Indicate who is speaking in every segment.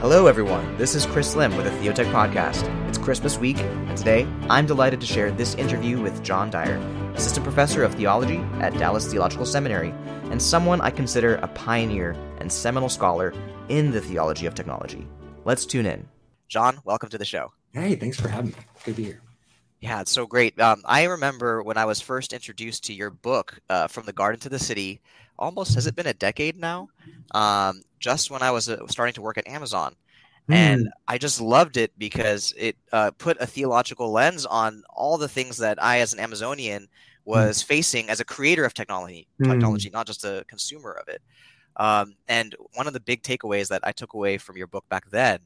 Speaker 1: Hello, everyone. This is Chris Lim with the Theotech Podcast. It's Christmas week, and today I'm delighted to share this interview with John Dyer, Assistant Professor of Theology at Dallas Theological Seminary, and someone I consider a pioneer and seminal scholar in the theology of technology. Let's tune in. John, welcome to the show.
Speaker 2: Hey, thanks for having me. Good to be here.
Speaker 1: Yeah, it's so great. Um, I remember when I was first introduced to your book, uh, From the Garden to the City, almost, has it been a decade now? Um, just when I was uh, starting to work at Amazon. Mm. And I just loved it because it uh, put a theological lens on all the things that I, as an Amazonian, hmm. was mm. facing as a creator of technology, hmm. technology, mm. not just a consumer of it. Um, and one of the big takeaways that I took away from your book back then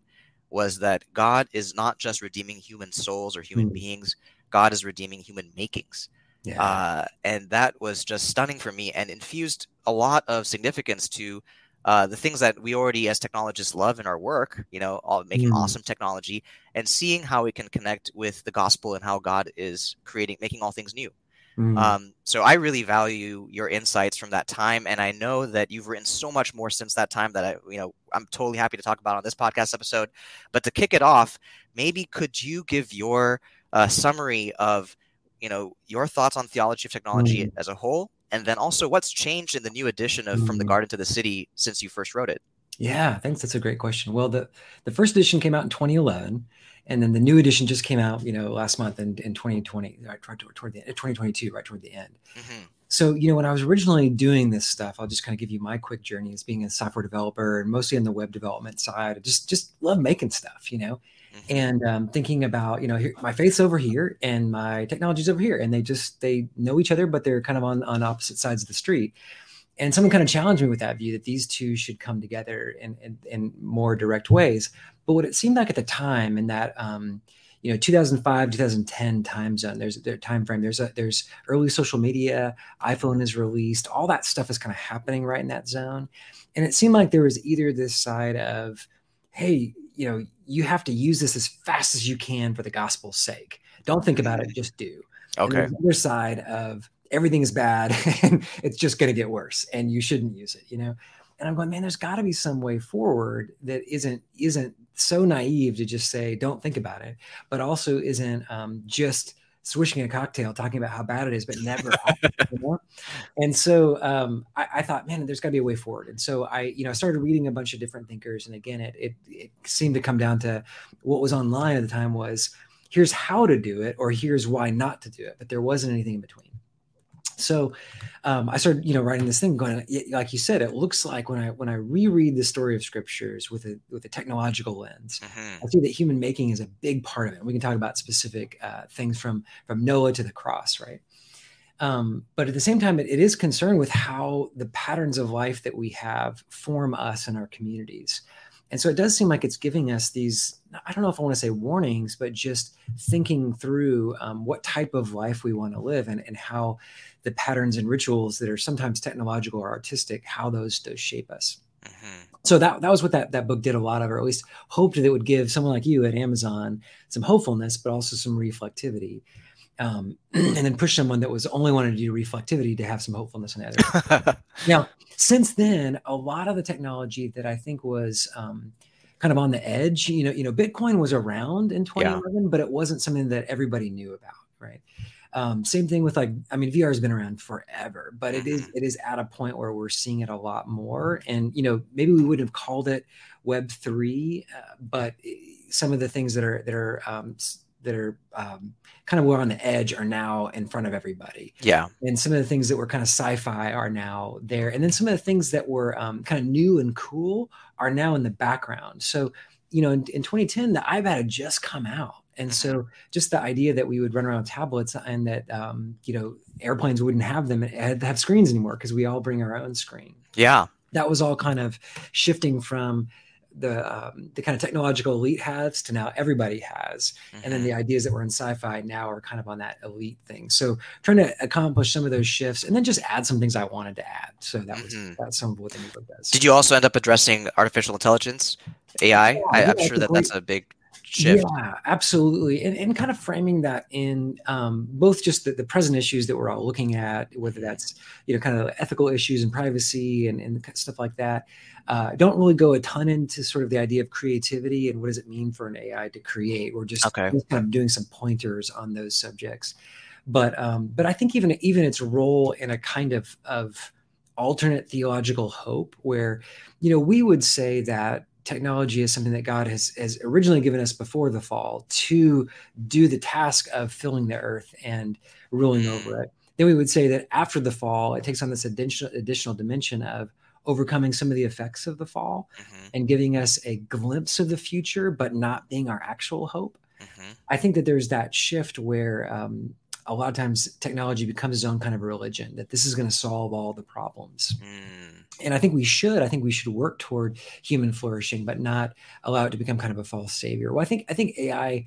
Speaker 1: was that God is not just redeeming human souls or human mm. beings, God is redeeming human makings. Yeah. Uh, and that was just stunning for me and infused a lot of significance to uh, the things that we already as technologists love in our work, you know, all, making mm. awesome technology and seeing how we can connect with the gospel and how God is creating, making all things new. Mm. Um, so I really value your insights from that time, and I know that you've written so much more since that time that I, you know, I'm totally happy to talk about on this podcast episode. But to kick it off, maybe could you give your uh, summary of, you know, your thoughts on theology of technology mm. as a whole, and then also what's changed in the new edition of mm. From the mm. Garden to the City since you first wrote it?
Speaker 2: Yeah, thanks. That's a great question. Well, the the first edition came out in 2011 and then the new edition just came out, you know, last month in, in 2020, right toward, toward the 2022, right toward the end. Mm-hmm. So, you know, when I was originally doing this stuff, I'll just kind of give you my quick journey as being a software developer and mostly on the web development side. I just just love making stuff, you know, mm-hmm. and um, thinking about, you know, here, my faith's over here and my technology's over here, and they just they know each other, but they're kind of on on opposite sides of the street and someone kind of challenged me with that view that these two should come together in, in, in more direct ways. But what it seemed like at the time, in that um, you know 2005 2010 time zone, there's their time frame. There's a there's early social media. iPhone is released. All that stuff is kind of happening right in that zone, and it seemed like there was either this side of, hey, you know, you have to use this as fast as you can for the gospel's sake. Don't think about it, just do.
Speaker 1: Okay.
Speaker 2: the other side of everything is bad and it's just going to get worse and you shouldn't use it you know? And i'm going man there's got to be some way forward that isn't isn't so naive to just say don't think about it but also isn't um, just swishing a cocktail talking about how bad it is but never and so um, I, I, thought man there's got to be a way forward. And so i you know started reading a bunch of different thinkers and again it, it, it seemed to come down to what was online at the time was here's how to do it or here's why not to do it but there wasn't anything in between so um, I started, you know, writing this thing, going like you said, it looks like when I when I reread the story of scriptures with a with a technological lens, mm-hmm. I see that human making is a big part of it. We can talk about specific uh, things from from Noah to the cross, right? Um, but at the same time, it, it is concerned with how the patterns of life that we have form us and our communities. And so it does seem like it's giving us these, I don't know if I want to say warnings, but just thinking through um, what type of life we want to live and, and how the patterns and rituals that are sometimes technological or artistic, how those, those shape us. Mm-hmm. So that, that was what that, that book did a lot of, or at least hoped that it would give someone like you at Amazon some hopefulness, but also some reflectivity um, and then push someone that was only wanting to do reflectivity to have some hopefulness in it. now, since then, a lot of the technology that I think was um, kind of on the edge, you know, you know, Bitcoin was around in 2011, yeah. but it wasn't something that everybody knew about, right? Um, same thing with like, I mean, VR has been around forever, but it is mm-hmm. it is at a point where we're seeing it a lot more. And you know, maybe we wouldn't have called it Web three, uh, but eh, some of the things that are that are um, that are um, kind of were on the edge are now in front of everybody.
Speaker 1: Yeah.
Speaker 2: And some of the things that were kind of sci-fi are now there. And then some of the things that were um, kind of new and cool are now in the background. So, you know, in, in 2010, the iPad had just come out. And mm-hmm. so just the idea that we would run around tablets and that, um, you know, airplanes wouldn't have them have screens anymore because we all bring our own screen.
Speaker 1: Yeah.
Speaker 2: That was all kind of shifting from the um, the kind of technological elite has to now everybody has mm-hmm. and then the mm-hmm. ideas that were in sci-fi now are kind of on that elite thing so trying to accomplish some of those shifts and then just add some things i wanted to add so that was mm-hmm. that's some of what the new book does
Speaker 1: did you also end up addressing artificial intelligence ai yeah, I, am sure that great, that's a big shift.
Speaker 2: Yeah, absolutely. And, and kind of framing that in um, both just the, the present issues that we're all looking at, whether that's, you know, kind of ethical issues and privacy and, and stuff like that. Uh, don't really go a ton into sort of the idea of creativity and what does it mean for an AI to create. We're just,
Speaker 1: okay.
Speaker 2: just kind of doing some pointers on those subjects. But um, but I think even even its role in a kind of of alternate theological hope, where you know we would say that technology is something that God has, has originally given us before the fall to do the task of filling the earth and ruling over mm. it. Then we would say that after the fall, it takes on this additional additional dimension of overcoming some of the effects of the fall mm-hmm. and giving us a glimpse of the future, but not being our actual hope. Mm-hmm. I think that there's that shift where um, a lot of times technology becomes its own kind of religion that this is going to solve all the problems. Mm. And I think we should. I think we should work toward human flourishing, but not allow it to become kind of a false savior. Well, I think I think AI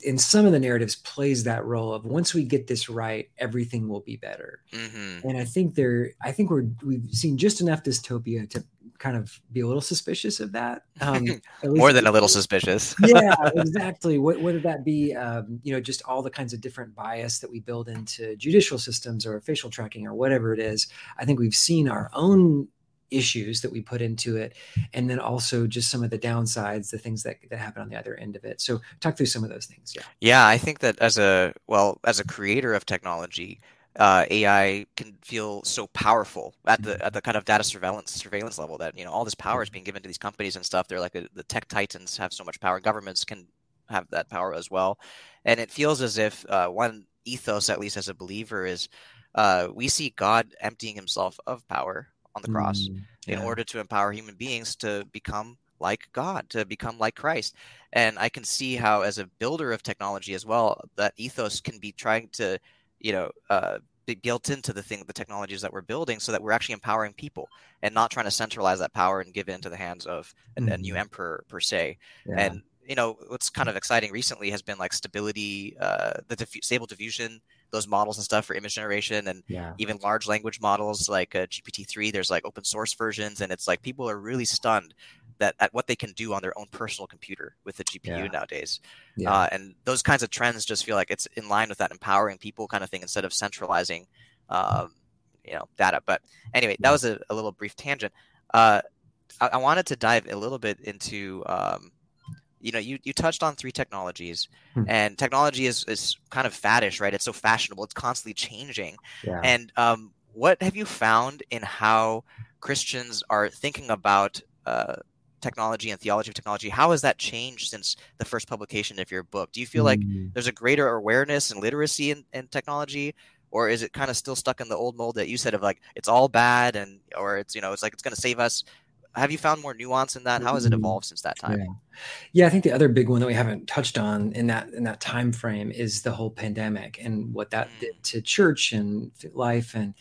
Speaker 2: in some of the narratives plays that role of once we get this right everything will be better mm-hmm. and i think there i think we're we've seen just enough dystopia to kind of be a little suspicious of that
Speaker 1: um, more than a little suspicious.
Speaker 2: Yeah exactly. What would that be um, you know just all the kinds of different bias that we build into judicial systems or facial tracking or whatever it is. I think we've seen our own issues that we put into it and then also just some of the downsides the things that, that happen on the other end of it. So talk through some of those things yeah.
Speaker 1: Yeah i think that as a well as a creator of technology uh, AI can feel so powerful at the at the kind of data surveillance surveillance level that you know all this power is being given to these companies and stuff. They're like a, the tech titans have so much power. Governments can have that power as well, and it feels as if uh, one ethos, at least as a believer, is uh, we see God emptying Himself of power on the cross mm, yeah. in order to empower human beings to become like God, to become like Christ. And I can see how, as a builder of technology as well, that ethos can be trying to, you know, uh, built into the thing, the technologies that we're building, so that we're actually empowering people and not trying to centralize that power and give it into the hands of mm. a, a, new mm-hmm. emperor per se. Yeah. And you know, what's kind of exciting recently has been like stability, uh, the diffu- stable diffusion those models and stuff for image generation and yeah. even large language models like uh, GPT-3. There's like open source versions, and it's like people are really stunned that at what they can do on their own personal computer with the GPU yeah. nowadays. Yeah. Uh, and those kinds of trends just feel like it's in line with that empowering people kind of thing instead of centralizing, um, you know, data. But anyway, that was a, a little brief tangent. Uh, I, I, wanted to dive a little bit into um, you know you, you touched on three technologies hmm. and technology is, is kind of faddish right it's so fashionable it's constantly changing yeah. and um, what have you found in how christians are thinking about uh, technology and theology of technology how has that changed since the first publication of your book do you feel mm. like hmm. there's a greater awareness and literacy in, in technology or is it kind of still stuck in the old mold that you said of like it's all bad and or it's you know it's like it's going to save us have you found more nuance in that? How has it mm-hmm. evolved since that time?
Speaker 2: Yeah. yeah, I think the other big one that we haven't touched on in that in that time frame is the whole pandemic and what that mm. did to church and life and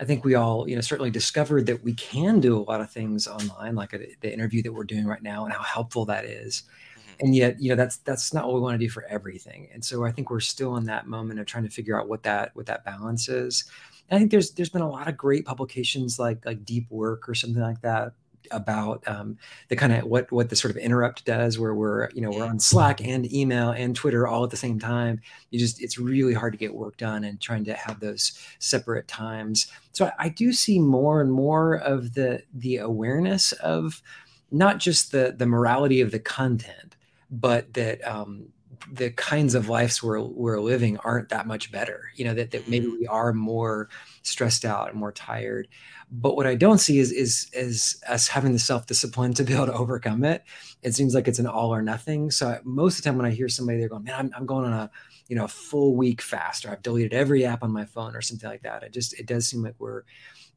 Speaker 2: I think we all, you know, certainly discovered that we can do a lot of things online, like a, the interview that we're doing right now, and how helpful that is. Mm-hmm. And yet, you know, that's that's not what we want to do for everything. And so I think we're still in that moment of trying to figure out what that what that balance is. And I think there's there's been a lot of great publications like like Deep Work or something like that about um, the kind of what what the sort of interrupt does where we're you know we're on slack and email and twitter all at the same time. You just it's really hard to get work done and trying to have those separate times. So I, I do see more and more of the the awareness of not just the the morality of the content but that um, the kinds of lives we're, we're living aren't that much better you know that, that maybe mm-hmm. we are more stressed out and more tired but what I don't see is is is us having the self discipline to be able to overcome it. It seems like it's an all or nothing. So most of the time when I hear somebody, they're going, "Man, I'm, I'm going on a you know a full week fast, or I've deleted every app on my phone, or something like that." It just it does seem like we're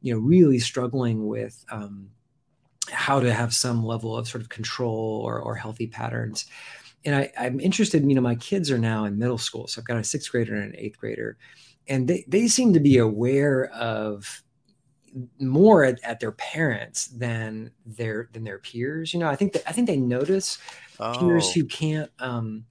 Speaker 2: you know really struggling with um, how to have some level of sort of control or or healthy patterns. And I, I'm interested. You know, my kids are now in middle school, so I've got a sixth grader and an eighth grader, and they they seem to be aware of more at, at, their parents than their than their peers. You know, I think that I think they notice oh. peers who can't um,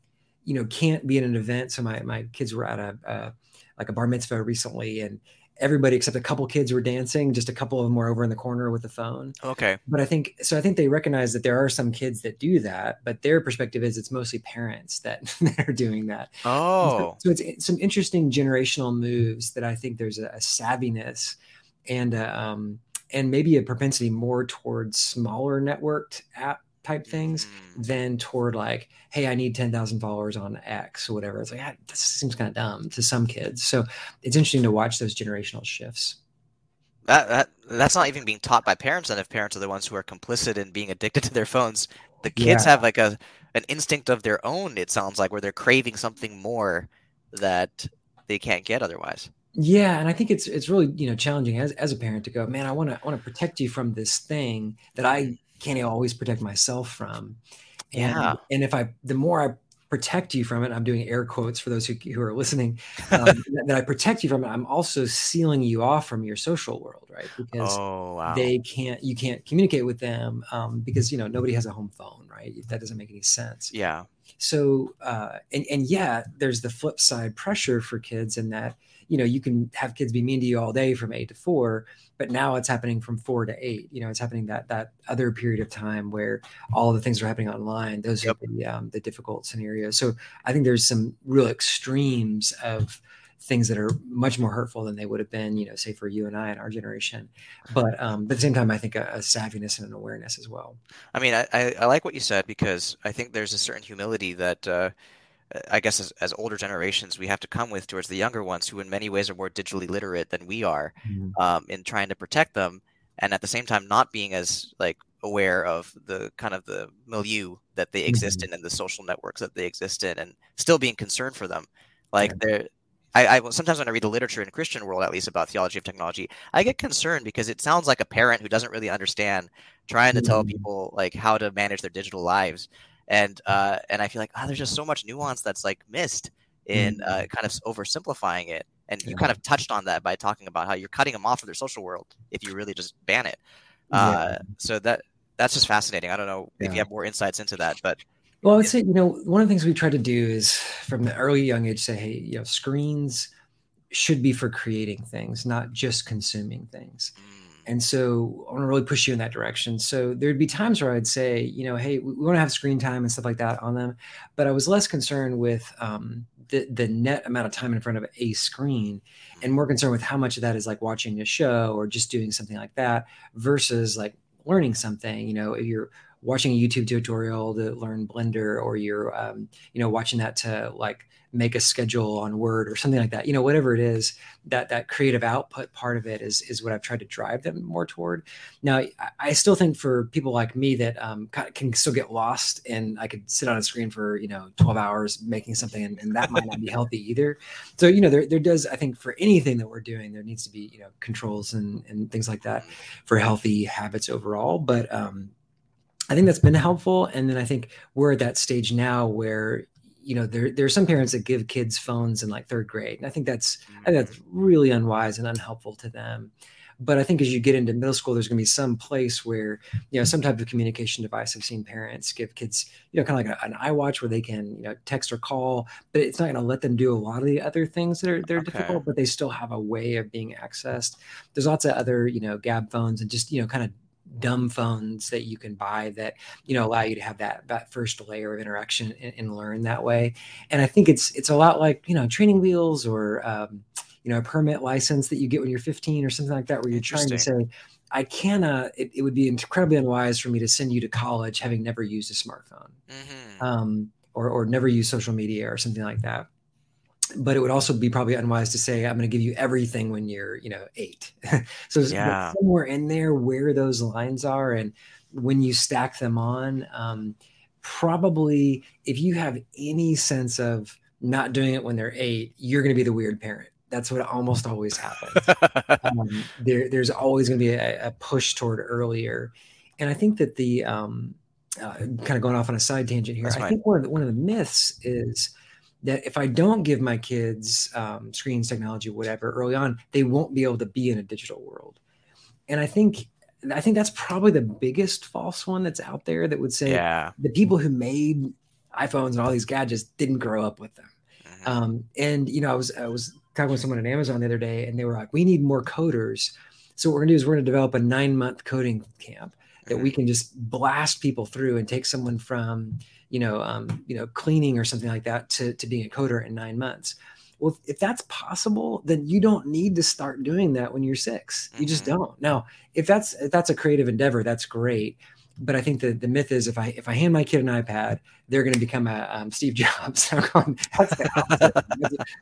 Speaker 2: you know can't be in an event. So my my kids were at a, a like a bar mitzvah recently, and everybody except a couple kids were dancing. Just a couple of them were over in the corner with the phone.
Speaker 1: Okay.
Speaker 2: But I think so. I think they recognize that there are some kids that do that, but their perspective is it's mostly parents that, that are doing that.
Speaker 1: Oh.
Speaker 2: So, so, it's, it's, some interesting generational moves that I think there's a, a savviness and a, um, and maybe a propensity more towards smaller networked app type things mm. than toward like, hey, I need 10,000 followers on X or whatever. It's like, ah, this seems kind of dumb to some kids. So it's interesting to watch those generational shifts.
Speaker 1: That, that that's not even being taught by parents and if parents are the ones who are complicit in being addicted to their phones the kids yeah. have like a an instinct of their own it sounds like where they're craving something more that they can't get otherwise
Speaker 2: yeah and i think it's it's really you know challenging as, as a parent to go man i want to want to protect you from this thing that i can't always protect myself from. And, yeah. And if I, the more I protect you from it, I'm doing air quotes for those who, who are listening, um, that, I protect you from it, I'm also sealing you off from your social world, right? Because oh, wow. they can't, you can't communicate with them um, because, you know, nobody has a home phone, right? That doesn't make any sense.
Speaker 1: Yeah.
Speaker 2: So, uh, and, and yeah, there's the flip side pressure for kids in that, you know, you can have kids be mean to you all day from eight to four, but now it's happening from four to eight. You know, it's happening that that other period of time where all the things are happening online. Those yep. are the um, the difficult scenarios. So I think there's some real extremes of things that are much more hurtful than they would have been, you know, say for you and I in our generation. But um, but at the same time, I think a, a savviness and an awareness as well.
Speaker 1: I mean, I, I like what you said because I think there's a certain humility that. Uh, I guess as, as, older generations, we have to come with towards the younger ones who, in many ways, are more digitally literate than we are, mm-hmm. um, in trying to protect them, and at the same time, not being as like aware of the kind of the milieu that they exist mm-hmm. in and the social networks that they exist in, and still being concerned for them. Like yeah. they're, I, I sometimes when I read the literature in Christian world, at least about theology of technology, I get concerned because it sounds like a parent who doesn't really understand trying to mm-hmm. tell people like how to manage their digital lives and uh, and I feel like oh, there's just so much nuance that's like missed in mm. uh, kind of oversimplifying it. And yeah. you kind of touched on that by talking about how you're cutting them off of their social world if you really just ban it. Uh, yeah. So that that's just fascinating. I don't know yeah. if you have more insights into that, but
Speaker 2: well, I would say you know one of the things we try to do is from the early young age say, hey, you know, screens should be for creating things, not just consuming things. Mm and so I want to really push you in that direction. So there'd be times where I'd say, you know, hey, we, want to have screen time and stuff like that on them, but I was less concerned with um, the the net amount of time in front of a screen, and more concerned with how much of that is like watching a show or just doing something like that versus like learning something. You know, if you're watching a YouTube tutorial to learn Blender, or you're um, you know watching that to like make a schedule on Word or something like that. You know, whatever it is, that that creative output part of it is is what I've tried to drive them more toward. Now, I still think for people like me that um, can still get lost, and I could sit on a screen for you know 12 hours making something, and, and that might not be healthy either. So you know, there there does I think for anything that we're doing, there needs to be you know controls and and things like that for healthy habits overall. But um, I think that's been helpful. And then I think we're at that stage now where you know there there are some parents that give kids phones in like third grade and i think that's i think that's mm-hmm. really unwise and unhelpful to them but i think as you get into middle school there's going to be some place where you know some type of communication device i've seen parents give kids you know kind of like a, an iwatch where they can you know text or call but it's not going to let them do a lot of the other things that are they're okay. difficult but they still have a way of being accessed there's lots of other you know Gabb phones and just you know kind of dumb phones that you can buy that you know allow you to have that that first layer of interaction and, and learn that way. And i think it's it's a lot like you know training wheels or um, you know a permit license that you get when you're 15 or something like that where you're trying to say i cannot it, it, would be incredibly unwise for me to send you to college having never used a smartphone. Mm-hmm. um, or, or never used social media or something like that but it would also be probably unwise to say i'm going to give you everything when you're you know eight. So yeah. somewhere in there where those lines are and when you stack them on um, probably if you have any sense of not doing it when they're eight you're going to be the weird parent. That's what almost always happens. Um, there, there's always going to be a, a, push toward earlier. And i think that the um, uh, kind of going off on a side tangent here i think one of the, one of the myths is that if I don't give my kids um, screens, technology, whatever, early on, they won't be able to be in a digital world. And I think I think that's probably the biggest false one that's out there that would say yeah. the people who made iPhones and all these gadgets didn't grow up with them. Mm-hmm. Um, and you know, I was I was talking with someone at Amazon the other day, and they were like, "We need more coders." So what we're gonna do is we're gonna develop a nine month coding camp that mm-hmm. we can just blast people through and take someone from you know um, you know cleaning or something like that to to being a coder in nine months. Well, if that's possible, then you don't need to start doing that when you're 6 You just mm-hmm. don't. Now, if that's if that's a creative endeavor, that's great but I think the, the myth is if I if I hand my kid an iPad, they're going to become a um, Steve Jobs. that's,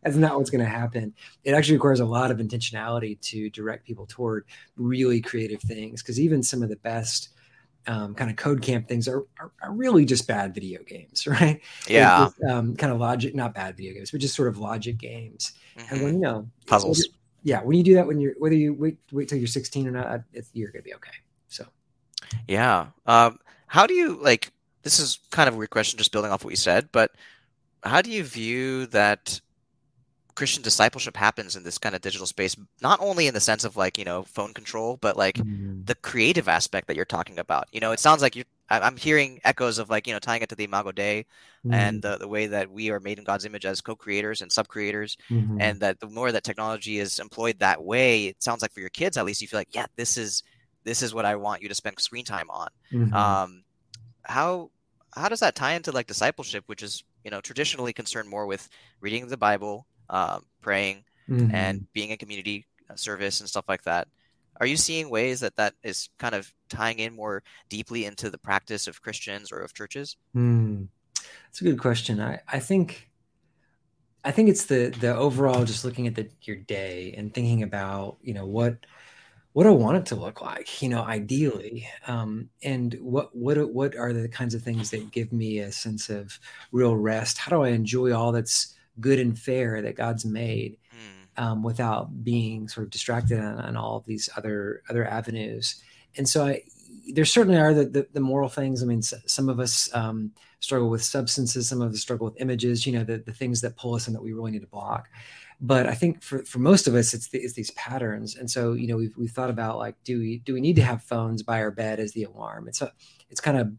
Speaker 2: that's not what's going to happen. It actually requires a lot of intentionality to direct people toward really creative things because even some of the best um, kind of code camp things are, are, are, really just bad video games, right?
Speaker 1: Yeah.
Speaker 2: um, kind of logic, not bad video games, but just sort of logic games. Mm-hmm. And when you know
Speaker 1: puzzles,
Speaker 2: yeah, when you do that, when you're whether you wait wait till you're 16 or not, you're going to be okay. So.
Speaker 1: Yeah. Um, how do you like? This is kind of a weird question, just building off what you said, but how do you view that Christian discipleship happens in this kind of digital space? Not only in the sense of like you know phone control, but like mm-hmm. the creative aspect that you're talking about. You know, it sounds like you're. I'm hearing echoes of like you know tying it to the Imago Dei mm-hmm. and the, the way that we are made in God's image as co-creators and sub-creators, mm-hmm. and that the more that technology is employed that way, it sounds like for your kids at least you feel like yeah, this is this is what I want you to spend screen time on. Mm-hmm. Um, how how does that tie into like discipleship, which is you know traditionally concerned more with reading the Bible, um, praying, mm-hmm. and being a community uh, service and stuff like that? Are you seeing ways that that is kind of tying in more deeply into the practice of Christians or of churches?
Speaker 2: Mm. That's a good question. I, I think I think it's the the overall just looking at the your day and thinking about you know what what I want it to look like, you know, ideally, um, and what what what are the kinds of things that give me a sense of real rest? How do I enjoy all that's good and fair that God's made, mm. um, without being sort of distracted on, on, all of these other other avenues? And so, I there certainly are the the, the moral things. I mean, some of us um, struggle with substances, some of us struggle with images. You know, the the things that pull us and that we really need to block but I think for, for most of us, it's, the, it's these patterns. And so, you know, we've, we've thought about like, do we, do we need to have phones by our bed as the alarm? It's a, it's kind of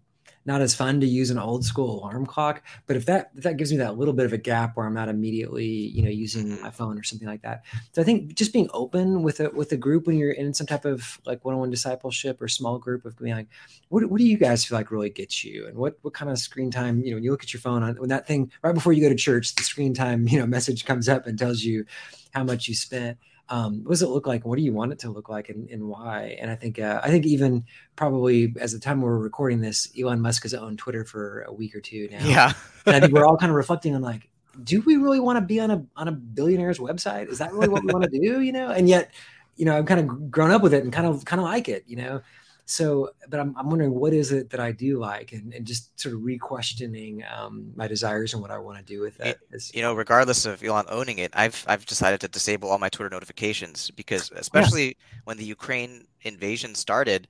Speaker 2: not as fun to use an old school alarm clock. But if that if that gives me that little bit of a gap where I'm not immediately you know using mm-hmm. my phone or something like that, so I think just being open with a with a group when you're in some type of like one on one discipleship or small group of being like, what what do you guys feel like really gets you, and what what kind of screen time you know when you look at your phone on when that thing right before you go to church, the screen time you know message comes up and tells you how much you spent um, what does it look like? What do you want it to look like, and, and why? And I think uh, I think even probably as the time we're recording this, Elon Musk has owned Twitter for a week or two now.
Speaker 1: Yeah,
Speaker 2: and I think we're all kind of reflecting on like, do we really want to be on a on a billionaire's website? Is that really what we want to do? You know, and yet, you know, I've kind of grown up with it and kind of kind of like it. You know, so but I'm, I'm wondering what is it that i do like and, and just sort of re-questioning um, my desires and what i want to do with it is,
Speaker 1: you know regardless of elon owning it i've i've decided to disable all my twitter notifications because especially yeah. when the ukraine invasion started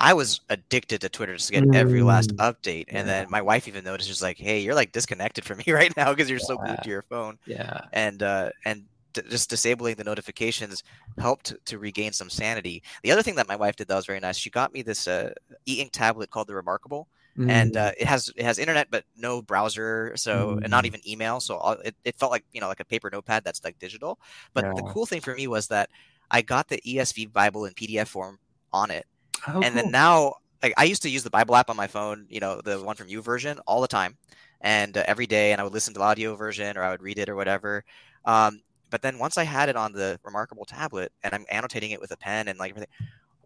Speaker 1: I was addicted to Twitter just to get mm. every last mm. update. And yeah. then my wife even noticed, she's like, "Hey, you're like disconnected from me right now because you're yeah. so glued to your phone."
Speaker 2: Yeah.
Speaker 1: And uh, and just disabling the notifications helped to regain some sanity. The other thing that my wife did that was very nice. She got me this uh, e-ink tablet called the Remarkable, mm. and uh, it has it has internet but no browser, so mm. and not mm. even email. So it, it felt like you know like a paper notepad that's like digital. But yeah. the cool thing for me was that I got the ESV Bible in PDF form on it, oh, and cool. then now like I used to use the Bible app on my phone, you know, the one from YouVersion all the time, and uh, every day, and I would listen to the audio version or I would read it or whatever. Um, but then once I had it on the Remarkable tablet and I'm annotating it with a pen and like everything,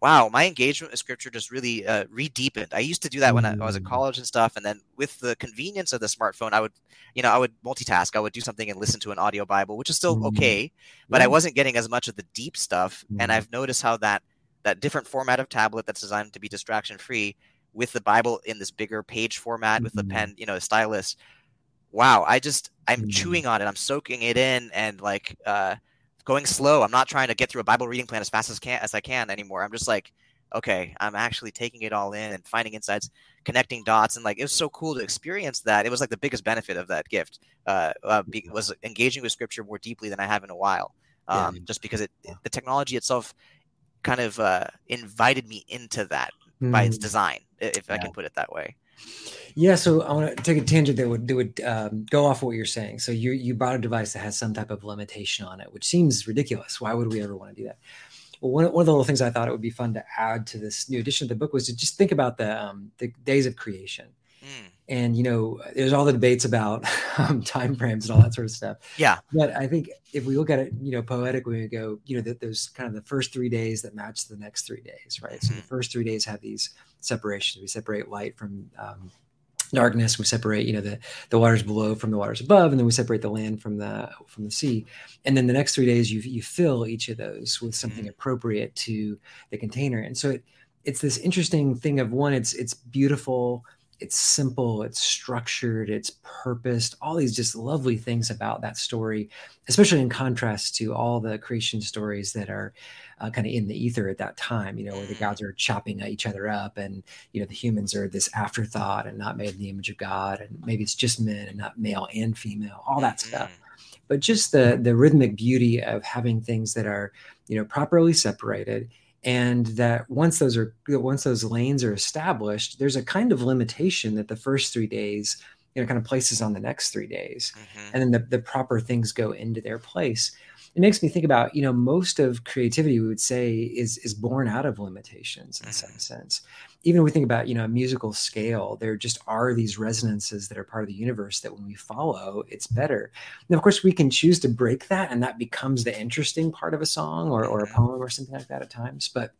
Speaker 1: wow, my engagement with scripture just really uh, re-deepened. I used to do that when I, was in mm. college and stuff, and then with the convenience of the smartphone, I would, you know, I would multitask. I would do something and listen to an audio Bible, which is still mm-hmm. okay, but. I wasn't getting as much of the deep stuff. Mm-hmm. And I've noticed how that that different format of tablet that's designed to be distraction free with the Bible in this bigger page format mm-hmm. with the pen, you know, a stylus wow, I just I'm mm-hmm. chewing on it. I'm soaking it in and like uh, going slow. I'm not trying to get through a Bible reading plan as fast as can as I can anymore. I'm just like, okay, I'm actually taking it all in and finding insights, connecting dots, and like it was so cool to experience that. It was like the biggest benefit of that gift uh, uh, be, was engaging with Scripture more deeply than I have in a while. Um, yeah. Just because it the technology itself kind of uh, invited me into that mm. by its mm. design, if yeah. I can put it that way.
Speaker 2: Yeah, so I want to take a tangent that would that would um, go off what you're saying. So you you bought a device that has some type of limitation on it, which seems ridiculous. Why would we ever want to do that? Well, one, one of the little things I thought it would be fun to add to this new edition of the book was to just think about the um, the days of creation. Mm. And you know, there's all the debates about um, time frames and all that sort of stuff.
Speaker 1: Yeah.
Speaker 2: But I think if we look at it, you know, poetically, we go, you know, that there's kind of the first three days that match the next three days, right? Mm-hmm. So the mm-hmm. first three days have these separations. We separate light from um, darkness we separate you know the the waters below from the waters above and then we separate the land from the from the sea and then the next three days you you fill each of those with something mm-hmm. appropriate to the container and so it it's this interesting thing of one it's it's beautiful it's simple it's structured it's purposed all these just lovely things about that story especially in contrast to all the creation stories that are uh, kind of in the ether at that time you know where the gods mm. are chopping each other up and you know the humans are this afterthought and not made in the image of god and maybe it's just men and not male and female all that stuff mm-hmm. but just the the rhythmic beauty of having things that are you know properly separated and that once those are once those lanes are established there's a kind of limitation that the first three days you know kind of places on the next three days mm-hmm. and then the, the proper things go into their place it makes me think about you know most of creativity we would say is is born out of limitations in some mm-hmm. sense even if we think about you know a musical scale there just are these resonances that are part of the universe that when we follow it's better and of course we can choose to break that and that becomes the interesting part of a song or, or a mm-hmm. poem or something like that at times but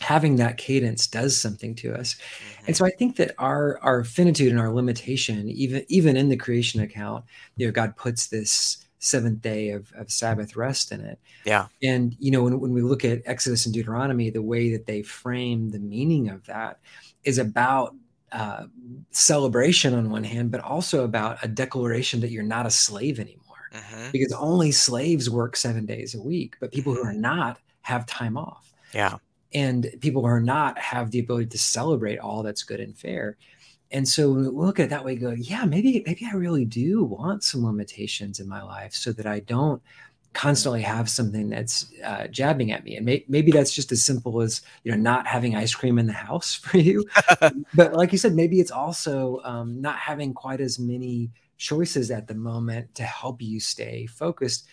Speaker 2: having that cadence does something to us mm-hmm. and so i think that our our finitude and our limitation even even in the creation account you know god puts this seventh day of, of Sabbath rest in it.
Speaker 1: Yeah.
Speaker 2: And, you know, when, when we look at Exodus and Deuteronomy, the way that they frame the meaning of that is about uh, celebration on one hand, but also about a declaration that you're not a slave anymore. Mm-hmm. Because only slaves work seven days a week, but people mm-hmm. who are not have time off.
Speaker 1: Yeah.
Speaker 2: And people who are not have the ability to celebrate all that's good and fair and so when we look at it that way, go, yeah, maybe maybe I really do want some limitations in my life so that I don't constantly have something that's uh, jabbing at me. And may, maybe that's just as simple as you know not having ice cream in the house for you. but like you said, maybe it's also um, not having quite as many choices at the moment to help you stay focused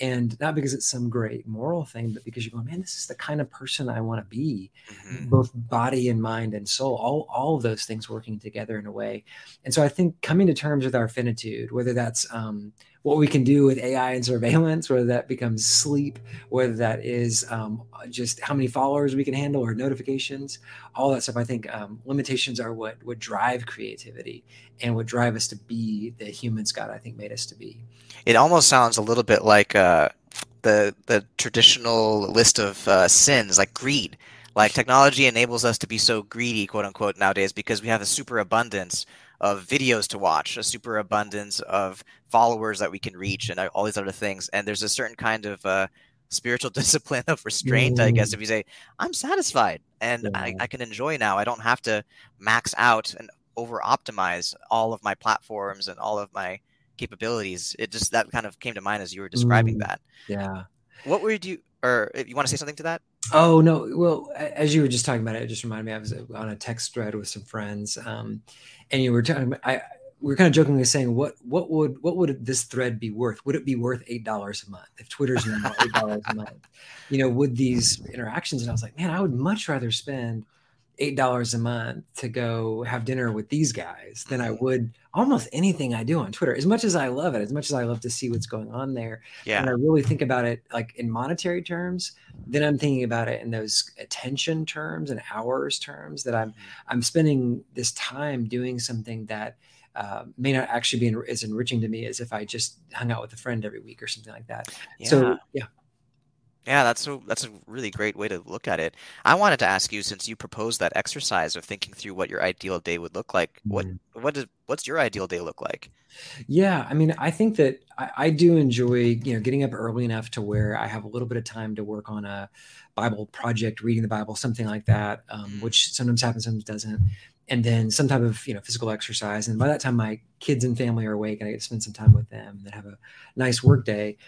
Speaker 2: and not because it's some great moral thing, but because you go, man, this is the kind of person I want to be, mm-hmm. both body and mind and soul, all, all of those things working together in a way. And so I think coming to terms with our finitude, whether that's um, what we can do with AI and surveillance, whether that becomes sleep, whether that is um, just how many followers we can handle or notifications, all that stuff. I think um, limitations are what would drive creativity and would drive us to be the humans God I think made us to be
Speaker 1: it almost sounds a little bit like uh, the the traditional list of uh, sins, like greed. Like technology enables us to be so greedy, quote unquote, nowadays because we have a superabundance of videos to watch, a superabundance of followers that we can reach, and all these other things. And there's a certain kind of uh, spiritual discipline of restraint, mm. I guess, mm. if you say, I'm satisfied and yeah. I, I, can enjoy now. I don't have to max out and over optimize all of my platforms and all of my capabilities. It just that kind of came to mind as you were describing mm, that.
Speaker 2: Yeah.
Speaker 1: What would you, or if you want to say something to that?
Speaker 2: Oh no! Well, as you were just talking about it, it just reminded me. I was on a text thread with some friends, um, and you were talking. I we are kind of jokingly saying, what what would what would this thread be worth? Would it be worth eight dollars a month if Twitter's now eight dollars a month? You know, would these interactions? And I was like, man, I would much rather spend eight dollars a month to go have dinner with these guys than I mm-hmm. would almost anything I do on Twitter. As much as I love it, as much as I love to see what's going on there,
Speaker 1: yeah.
Speaker 2: and I really think about it like in monetary terms, then I'm thinking about it in those attention terms and hours terms. That I'm mm-hmm. I'm spending this time doing something that uh, may not actually be as enriching to me as if I just hung out with a friend every week or something like that. Yeah. So yeah,
Speaker 1: yeah, that's a that's a really great way to look at it. I wanted to ask you, since you proposed that exercise of thinking through what your ideal day would look like, what mm-hmm. what does what's your ideal day look like?
Speaker 2: Yeah, I mean, I think that I, I, do enjoy you know getting up early enough to where I have a little bit of time to work on a Bible project, reading the Bible, something like that, um, mm. which sometimes happens, sometimes doesn't. And then some type of you know physical exercise, and by that time my kids and family are awake, and I get to spend some time with them, and then have a nice work day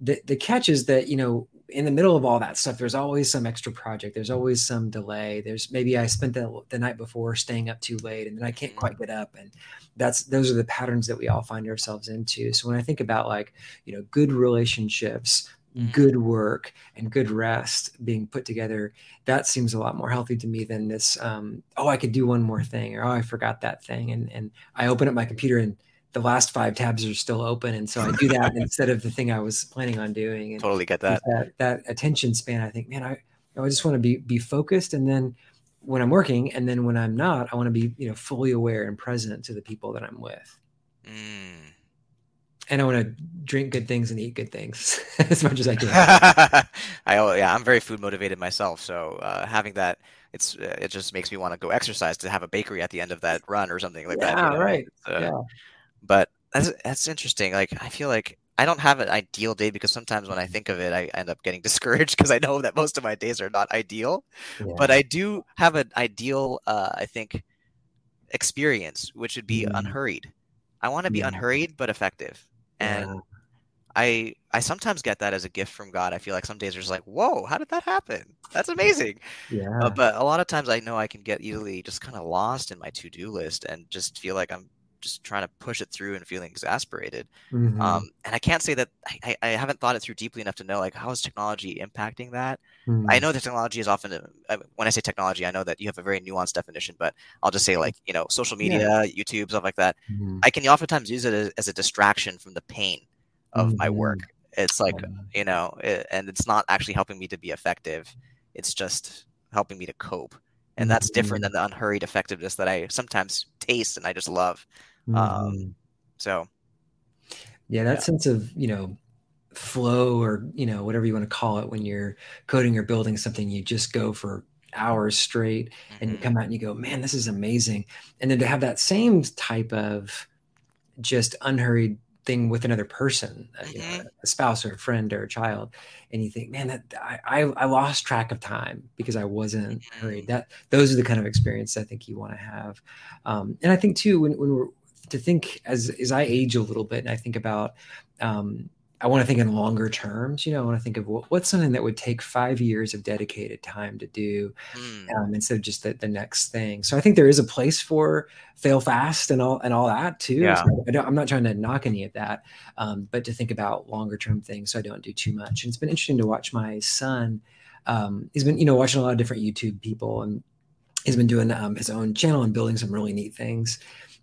Speaker 2: the, the catch is that, you know, in the middle of all that stuff, there's always some extra project. There's always some delay. There's maybe I spent the, the night before staying up too late and then I can't quite get up. And that's, those are the patterns that we all find ourselves into. So when I think about like, you know, good relationships, mm-hmm. good work and good rest being put together, that seems a lot more healthy to me than this, um, oh, I could do one more thing or, oh, I forgot that thing. And, and I open up my computer and the last five tabs are still open and so i do that instead of the thing i was planning on doing and
Speaker 1: totally get that.
Speaker 2: that that attention span i think man i i just want to be be focused and then when i'm working and then when i'm not i want to be you know fully aware and present to the people that i'm with mm. and i want to drink good things and eat good things as much as i can
Speaker 1: i oh, yeah i'm very food motivated myself so uh, having that it's uh, it just makes me want to go exercise to have a bakery at the end of that run or something like
Speaker 2: yeah,
Speaker 1: that.
Speaker 2: You know? Right. Uh, yeah
Speaker 1: but that's that's interesting. Like I feel like I don't have an ideal day because sometimes when I think of it, I end up getting discouraged because I know that most of my days are not ideal. Yeah. But I do have an ideal, uh, I think, experience, which would be mm. unhurried. I want to be yeah. unhurried but effective, and. I I sometimes get that as a gift from God. I feel like some days are just like, whoa, how did that happen? That's amazing.
Speaker 2: Yeah.
Speaker 1: Uh, but a lot of times I know I can get easily just kind of lost in my to do list and just feel like I'm just trying to push it through and feeling exasperated. Mm-hmm. Um, and I can't say that I, I, haven't thought it through deeply enough to know like how is technology impacting that. Mm-hmm. I know that technology is often uh, when I say technology, I know that you have a very nuanced definition, but I'll just say like you know social media, yeah. YouTube, stuff like that. Mm-hmm. I can oftentimes use it as, as, a distraction from the pain of my work. Mm-hmm. It's like you know, it, and it's not actually helping me to be effective. It's just helping me to cope and that's different mm-hmm. than the unhurried effectiveness that I sometimes taste and I just love. Um, mm-hmm. Um, so,
Speaker 2: yeah, that yeah. sense of you know flow or you know whatever you want to call it when you're coding or building something, you just go for hours straight mm-hmm. and you mm-hmm. come out and you go, man, this is amazing. And then to have that same type of just unhurried thing with another person, uh, you know, mm-hmm. a spouse or a friend or a child, and you think, man, that I, I lost track of time because I wasn't hurried. Mm-hmm. That those are the kind of experience I think you want to have. Um, and I think too, when, when we're to think as as I age a little bit and I think about um, I want to think in longer terms. You know, I want to think of what, what's something that would take five years of dedicated time to do mm. um, instead of just the, the next thing. So I think there is a place for fail fast and all and all that too.
Speaker 1: Yeah.
Speaker 2: So I am not trying to knock any of that, um, but to think about longer term things so I don't do too much. And it's been interesting to watch my son. Um, he's been you know watching a lot of different YouTube people and he's been doing um, his own channel and building some really neat things.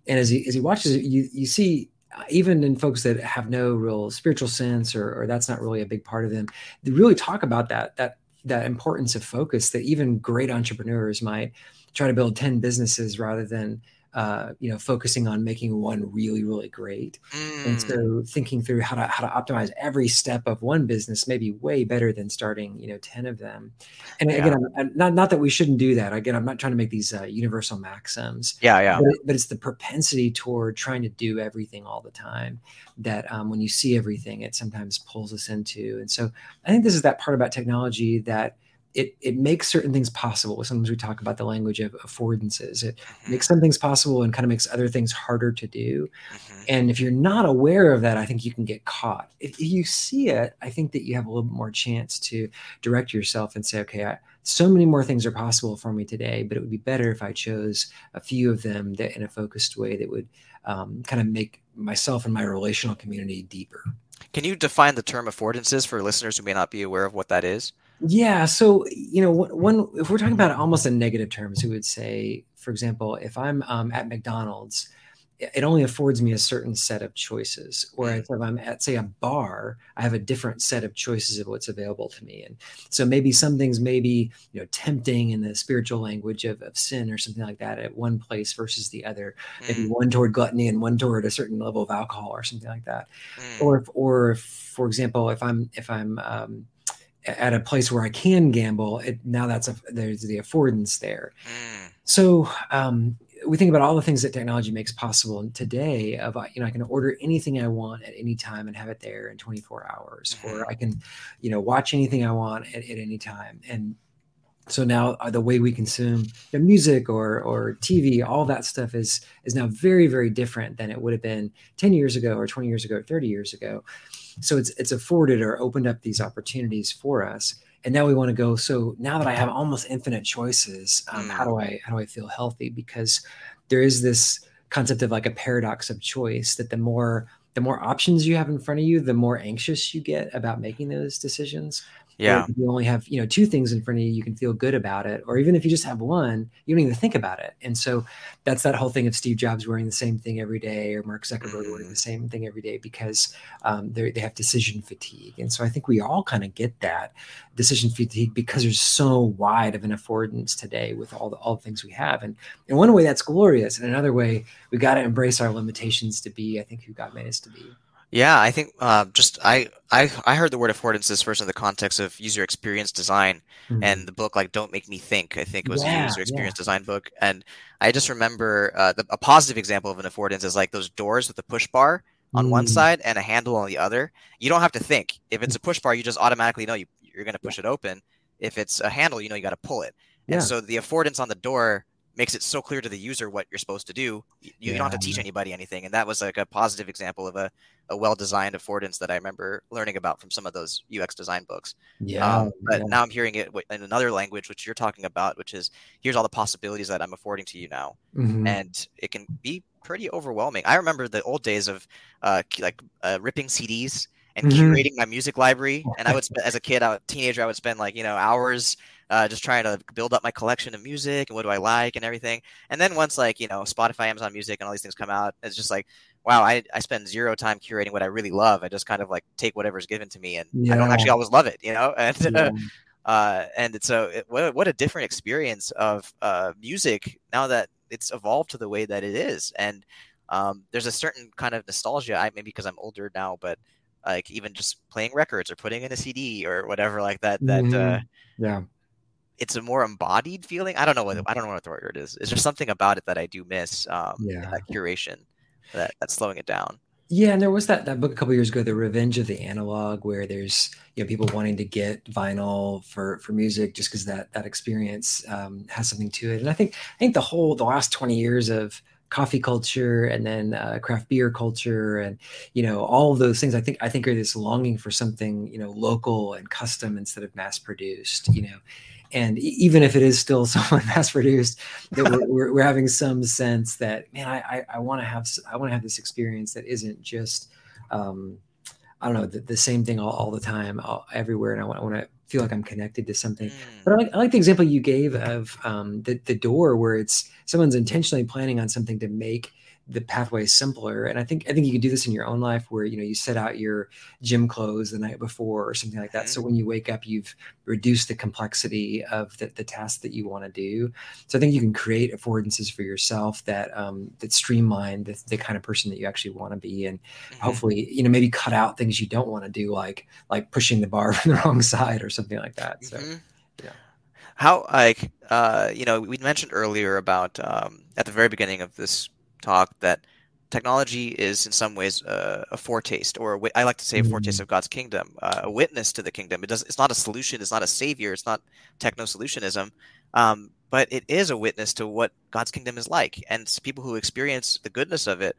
Speaker 2: And as he as he watches it, you you see uh, even in folks that have no real spiritual sense or, or that's not really a big part of them they really talk about that that that importance of focus that even great entrepreneurs might try to build 10 businesses rather than uh, you know, focusing on making one really, really great. Mm. And so thinking through how to how to optimize every step of one business may be way better than starting, you know, 10 of them. And yeah. again, I'm, I'm not not that we shouldn't do that. Again, I'm not trying to make these uh, universal maxims.
Speaker 1: Yeah, yeah.
Speaker 2: But, but, it's the propensity toward trying to do everything all the time that um, when you see everything, it sometimes pulls us into. And so I think this is that part about technology that it it makes certain things possible. Sometimes we talk about the language of affordances. It mm-hmm. makes some things possible and kind of makes other things harder to do. Mm-hmm. And if you're not aware of that, I think you can get caught. If you see it, I think that you have a little bit more chance to direct yourself and say, okay, I, so many more things are possible for me today, but it would be better if I chose a few of them that in a focused way that would um, kind of make myself and my relational community deeper.
Speaker 1: Can you define the term affordances for listeners who may not be aware of what that is?
Speaker 2: Yeah. So, you know, one, if we're talking about almost in negative terms, we would say, for example, if I'm um, at McDonald's, it only affords me a certain set of choices. Whereas if I'm at, say, a bar, I have a different set of choices of what's available to me. And so maybe some things may be, you know, tempting in the spiritual language of, of sin or something like that at one place versus the other. Mm. Maybe one toward gluttony and one toward a certain level of alcohol or something like that. Mm. Or, if, or if, for example, if I'm if I'm um, at a place where I can gamble, it, now that's a there's the affordance there. Mm. So um, we think about all the things that technology makes possible today. Of you know, I can order anything I want at any time and have it there in 24 hours, mm. or mm-hmm. I can, you know, watch anything I want at, at any time. And so now uh, the way we consume the music or or TV, all that stuff is is now very very different than it would have been 10 years ago or 20 years ago or 30 years ago so it's it's afforded or opened up these opportunities for us. And now we want to go so now that i have almost infinite choices um, mm. how do i how do i feel healthy? Because there is this concept of like a paradox of choice that the more the more options you have in front of you the more anxious you get about making those decisions
Speaker 1: yeah.
Speaker 2: you only have, you know, two things in front of you, you can feel good about it. Or even if you just have one, you don't even think about it. And so that's that whole thing of Steve Jobs wearing the same thing every day or Mark Zuckerberg mm-hmm. wearing the same thing every day because um, they have decision fatigue. And so I think we all kind of get that decision fatigue because there's so wide of an affordance today with all the, all the things we have. And in one way that's glorious. And another way, we got to embrace our limitations to be, I think, who God made us to be.
Speaker 1: Yeah, I think uh, just I, I I heard the word affordances first in the context of user experience design, mm-hmm. and the book like "Don't Make Me Think." I think it was yeah, a user experience yeah. design book, and I just remember uh, the, a positive example of an affordance is like those doors with the push bar on mm. one side and a handle on the other. You don't have to think. If it's a push bar, you just automatically know you, you're going to push it open. If it's a handle, you know you got to pull it. Yeah. And so the affordance on the door makes it so clear to the user what you're supposed to do. You, yeah, you don't have to teach anybody anything. And that was like a positive example of a, a well designed affordance that I remember learning about from some of those UX design books.
Speaker 2: Yeah. Um,
Speaker 1: but
Speaker 2: yeah.
Speaker 1: now I'm hearing it in another language, which you're talking about, which is here's all the possibilities that I'm affording to you now. Mm-hmm. And it can be pretty overwhelming. I remember the old days of uh, like uh, ripping CDs and mm-hmm. curating my music library. And I would, spend, as a kid, a teenager, I would spend like you know hours uh, just trying to build up my collection of music and what do I like and everything. And then once like you know Spotify, Amazon Music, and all these things come out, it's just like wow, I, I spend zero time curating what I really love. I just kind of like take whatever's given to me, and yeah. I don't actually always love it, you know. And yeah. uh, and it's so it, what, what a different experience of uh, music now that it's evolved to the way that it is, and um, there's a certain kind of nostalgia. I maybe because I'm older now, but like even just playing records or putting in a CD or whatever like that. That uh, mm-hmm. uh,
Speaker 2: yeah,
Speaker 1: it's a more embodied feeling. I don't know what I don't know what the word is. Is there something about it that I do miss? Um, yeah, that curation that that's slowing it down.
Speaker 2: Yeah, and there was that that book a couple years ago, The Revenge of the Analog, where there's you know people wanting to get vinyl for for music just because that that experience um, has something to it. And I think I think the whole the last twenty years of coffee culture and then uh, craft beer culture and you know all of those things i think i think are this longing for something you know local and custom instead of mass produced you know and even if it is still somewhat mass produced that we're, we're, we're, having some sense that man i i, I want to have i want to have this experience that isn't just um i don't know the, the same thing all, all the time all, everywhere and i want, I want to feel like i'm connected to something mm. but I like, I like the example you gave of um the, the door where it's someone's intentionally planning on something to make the pathway is simpler and i think i think you can do this in your own life where you know you set out your gym clothes the night before or something like that mm-hmm. so when you wake up you've reduced the complexity of the, the task that you want to do so i think you can create affordances for yourself that um, that streamline the, the kind of person that you actually want to be and mm-hmm. hopefully you know maybe cut out things you don't want to do like like pushing the bar from the wrong side or something like that so mm-hmm. yeah
Speaker 1: how like uh you know we mentioned earlier about um at the very beginning of this talk that technology is in some ways uh, a foretaste, or a, I like to say a foretaste mm. of God's kingdom, uh, a witness to the kingdom. It does. It's not a solution. It's not a savior. It's not techno solutionism, um, but it is a witness to what God's kingdom is like. And people who experience the goodness of it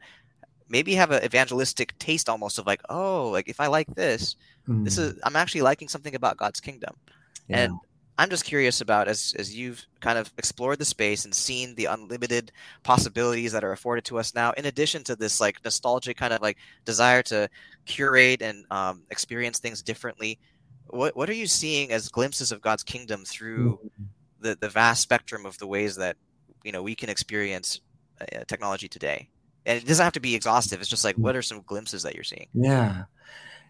Speaker 1: maybe have an evangelistic taste, almost of like, oh, like if I like this, mm. this is I'm actually liking something about God's kingdom. Yeah. And I'm just curious about as as you've kind of explored the space and seen the unlimited possibilities that are afforded to us now, in addition to this like nostalgic kind of like desire to curate and um, experience things differently. What what are you seeing as glimpses of God's kingdom through mm-hmm. the the vast spectrum of the ways that you know we can experience uh, technology today? And it doesn't have to be exhaustive. It's just like what are some glimpses that you're seeing?
Speaker 2: Yeah.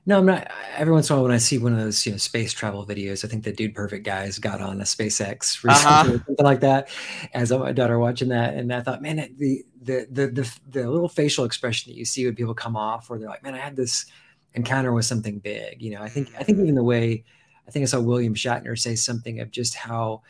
Speaker 2: No, I'm not. Every once in a while, when I see one of those, you know, space travel videos, I think the dude perfect guys got on a SpaceX recently uh-huh. or something like that. As my daughter watching that, and I thought, man, the, the the the the little facial expression that you see when people come off, where they're like, man, I had this encounter with something big. You know, I think I think even the way I think I saw William Shatner say something of just how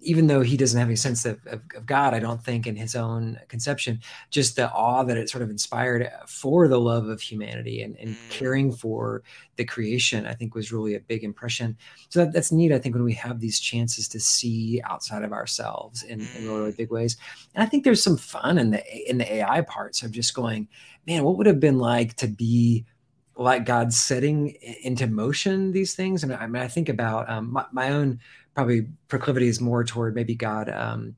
Speaker 2: even though he doesn't have any sense of, of, of, God, I don't think in his own conception, just the awe that it sort of inspired for the love of humanity and, and mm. caring for the creation, I think was really a big impression. So that, that's neat. I think when we have these chances to see outside of ourselves in, in really, really mm. big ways, and I think there's some fun in the in the AI parts of just going, man, what would have been like to be like God setting into motion these things. And I mean, I think about um, my, my, own probably proclivity is more toward maybe God, um,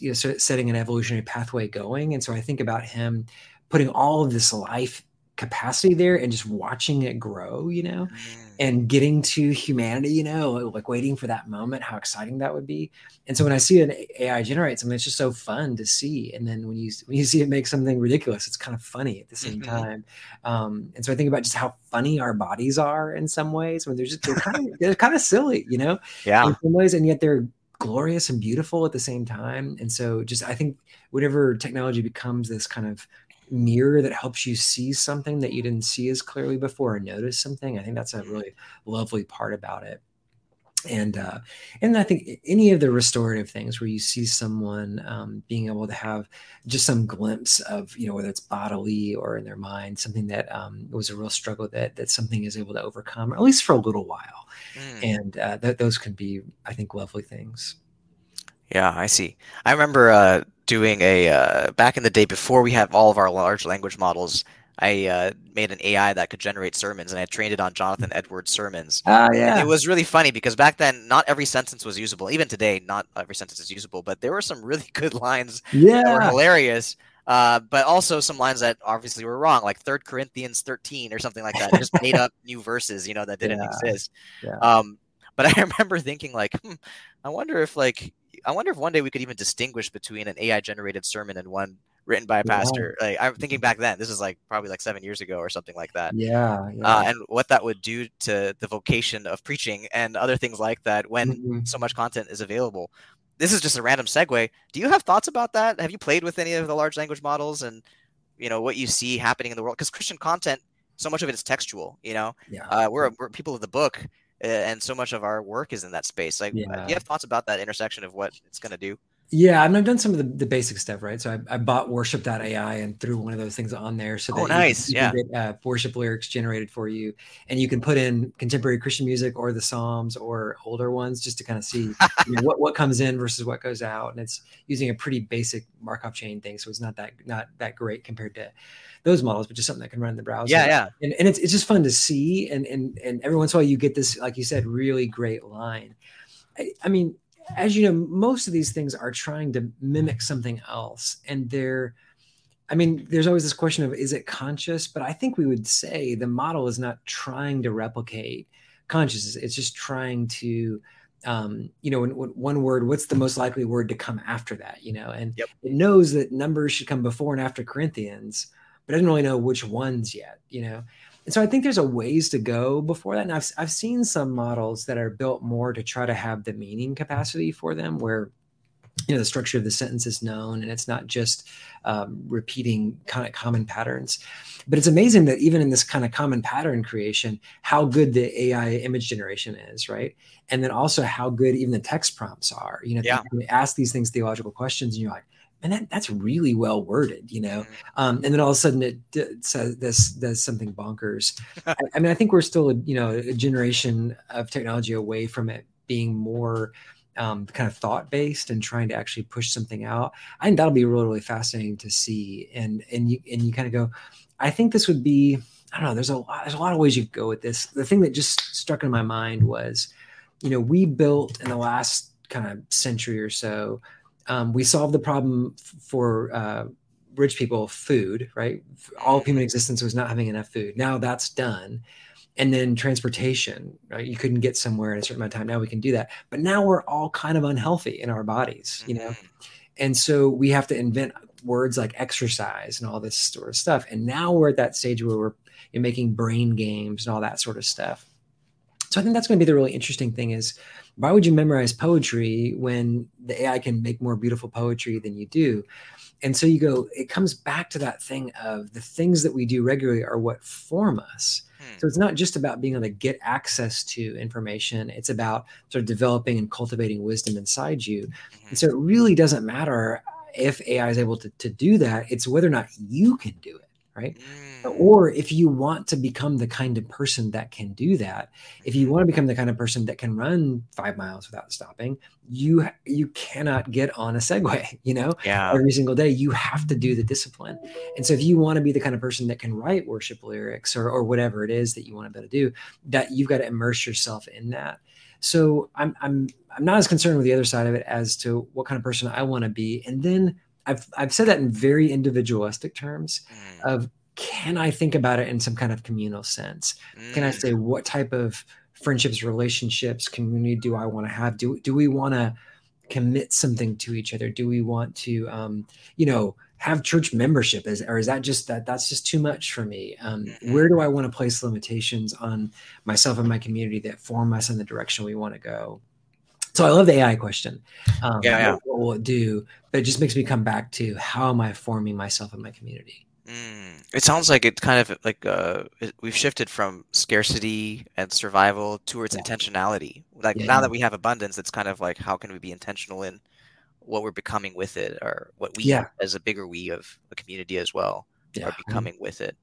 Speaker 2: you know, setting an evolutionary pathway going. And so I think about Him putting all of this life capacity there and just watching it grow, you know. Mm and getting to humanity, you know, like waiting for that moment, how exciting that would be. And so when I see an AI generate something, it's just so fun to see. And then when you when you see it make something ridiculous, it's kind of funny at the same mm-hmm. time. Um, and so I think about just how funny our bodies are in some ways when they're just they're kind of they're kind of silly, you know,
Speaker 1: yeah,
Speaker 2: in some ways, and yet they're glorious and beautiful at the same time. And so just I think whatever technology becomes this kind of mirror that helps you see something that you didn't see as clearly before or notice something. I think that's a really lovely part about it. And uh, and I think any of the restorative things where you see someone um, being able to have just some glimpse of you know whether it's bodily or in their mind something that um, was a real struggle that that something is able to overcome or at least for a little while, mm. and uh, that those can be I think lovely things.
Speaker 1: Yeah, I see. I remember uh, doing a uh, back in the day before we had all of our large language models. I uh, made an AI that could generate sermons, and I trained it on Jonathan Edwards' sermons.
Speaker 2: Ah, yeah.
Speaker 1: And it was really funny because back then, not every sentence was usable. Even today, not every sentence is usable, but there were some really good lines
Speaker 2: yeah.
Speaker 1: that were hilarious. Uh, but also some lines that obviously were wrong, like Third Corinthians 13 or something like that. just made up new verses, you know, that didn't
Speaker 2: yeah.
Speaker 1: exist.
Speaker 2: Yeah.
Speaker 1: Um, but I remember thinking, like, hmm, I wonder if like I wonder if one day we could even distinguish between an AI generated sermon and one written by a pastor. Yeah. Like I'm thinking back then, this is like probably like seven years ago or something like that.
Speaker 2: Yeah,
Speaker 1: yeah. Uh, and what that would do to the vocation of preaching and other things like that when mm-hmm. so much content is available. This is just a random segue. Do you have thoughts about that? Have you played with any of the large language models and you know what you see happening in the world? Because Christian content, so much of it is textual. You know,
Speaker 2: yeah.
Speaker 1: Uh, we're, we're people of the book and so much of our work is in that space. Like, yeah. do you have thoughts about that intersection of what it's going to do?
Speaker 2: Yeah, I mean, I've done some of the, the basic stuff, right? So I, I bought worship.ai and threw one of those things on there so that
Speaker 1: oh, nice.
Speaker 2: you,
Speaker 1: you yeah.
Speaker 2: get uh, worship lyrics generated for you. And you can put in contemporary Christian music or the Psalms or older ones just to kind of see you know, what, what comes in versus what goes out. And it's using a pretty basic Markov chain thing. So it's not that not that great compared to those models, but just something that can run in the browser.
Speaker 1: Yeah, yeah.
Speaker 2: And, and it's, it's just fun to see. And, and, and every once in a while you get this, like you said, really great line. I, I mean, as you know, most of these things are trying to mimic something else. And they're, I mean, there's always this question of is it conscious? But I think we would say the model is not trying to replicate consciousness. It's just trying to, um, you know, one word, what's the most likely word to come after that? You know, and
Speaker 1: yep.
Speaker 2: it knows that numbers should come before and after Corinthians, but I didn't really know which ones yet. You know, and so I think there's a ways to go before that. And I've, I've seen some models that are built more to try to have the meaning capacity for them where you know the structure of the sentence is known and it's not just um, repeating kind of common patterns but it's amazing that even in this kind of common pattern creation how good the ai image generation is right and then also how good even the text prompts are you know
Speaker 1: yeah.
Speaker 2: ask these things theological questions and you're like and that, that's really well worded, you know. Mm-hmm. Um, and then all of a sudden it, it says this does something bonkers. I, I, mean, I think we're still, a, you know, a generation of technology away from it being more um, kind of thought based and trying to actually push something out. I think that'll be really, really fascinating to see. And and you and you kind of go, I think this would be. I don't know. There's a lot. There's a lot of ways you could go with this. The thing that just struck in my mind was, you know, we built in the last kind of century or so um, we solved the problem f- for uh, rich people food right? All of human existence was not having enough food. Now that's done. And then transportation right? You couldn't get somewhere in a certain amount of time. Now we can do that. But now we're all kind of unhealthy in our bodies you know? Mm-hmm. and so we have to invent words like exercise and all this sort of stuff. And now we're at that stage where we're making brain games and all that sort of stuff. So i think that's going to be the really interesting thing is why would you memorize poetry when the AI can make more beautiful poetry than you do? And so you go, it comes back to that thing of the things that we do regularly are what form us. Hmm. So it's not just about being able to get access to information, it's about sort of developing and cultivating wisdom inside you. Mm-hmm. And so it really doesn't matter if AI is able to, to do that, it's whether or not you can do it. Right? Mm. Or if you want to become the kind of person that can do that, if you want to become the kind of person that can run five miles without stopping, you you cannot get on a Segway, you know,
Speaker 1: yeah.
Speaker 2: every single day. You have to do the discipline. And so if you want to be the kind of person that can write worship lyrics or or whatever it is that you want to be able to do, that you've got to immerse yourself in that. So I'm I'm I'm not as concerned with the other side of it as to what kind of person I want to be. And then I've I've said that in very individualistic terms mm. of can I think about it in some kind of communal sense? Mm. Can I say mm. what type of friendships, relationships, community do I want to have? Do do we want to commit something to each other? Do we want to um, you know, have church membership is or is that just that that's just too much for me um, mm-hmm. where do i want to place limitations on myself and my community that form us in the direction we want to go so I love the AI question.
Speaker 1: Um, yeah, yeah. What,
Speaker 2: will it do? But it just makes me come back to how am I forming myself and my community?
Speaker 1: Mm, it sounds like it's kind of like uh, it, we've shifted from scarcity and survival towards yeah. intentionality. Like yeah, now yeah. that we have abundance, it's kind of like how can we be intentional in what we're becoming with it, or what we as a bigger we of a community as well are becoming with it.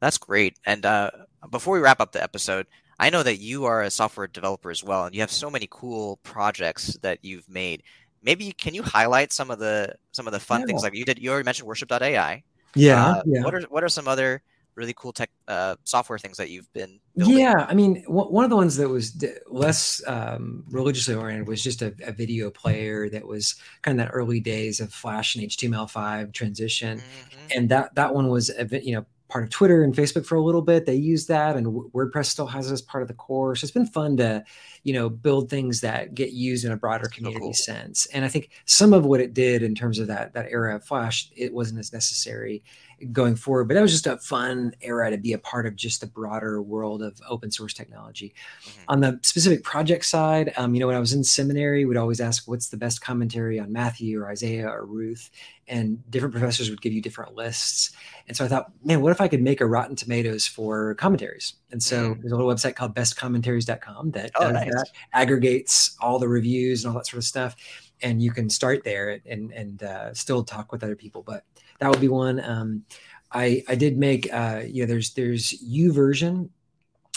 Speaker 1: That's great. And uh, before we wrap up the episode, I know that you are a software developer as well, and you have so many cool projects that you've made. Maybe can you highlight some of the some of the fun yeah. things like you did? You already mentioned Worship.ai.
Speaker 2: Yeah, uh, yeah.
Speaker 1: What are what are some other really cool tech uh, software things that you've been
Speaker 2: building? Yeah, I mean, one of the ones that was less um, religiously oriented was just a, a, video player that was kind of that early days of Flash and HTML5 transition, mm-hmm. and that that one was a bit, you know part of Twitter and Facebook for a little bit. They use that, and WordPress still has it as part of the core. So It's been fun to, you know, build things that get used in a broader community cool. sense. And I think some of what it did in terms of that that era of Flash, it wasn't as necessary going forward. But that was just a fun era to be a part of just the broader world of open source technology. Mm-hmm. On the specific project side, um, you know, when I was in seminary, we'd always ask, what's the best commentary on Matthew or Isaiah or Ruth? And different professors would give you different lists. And so I thought, man, what if I could make a Rotten Tomatoes for commentaries? And so mm-hmm. there's a little website called bestcommentaries.com that oh, nice. that, aggregates all the reviews and all that sort of stuff and you can start there and and uh, still talk with other people. But that would be one. Um, I I did make uh, you know there's there's YouVersion,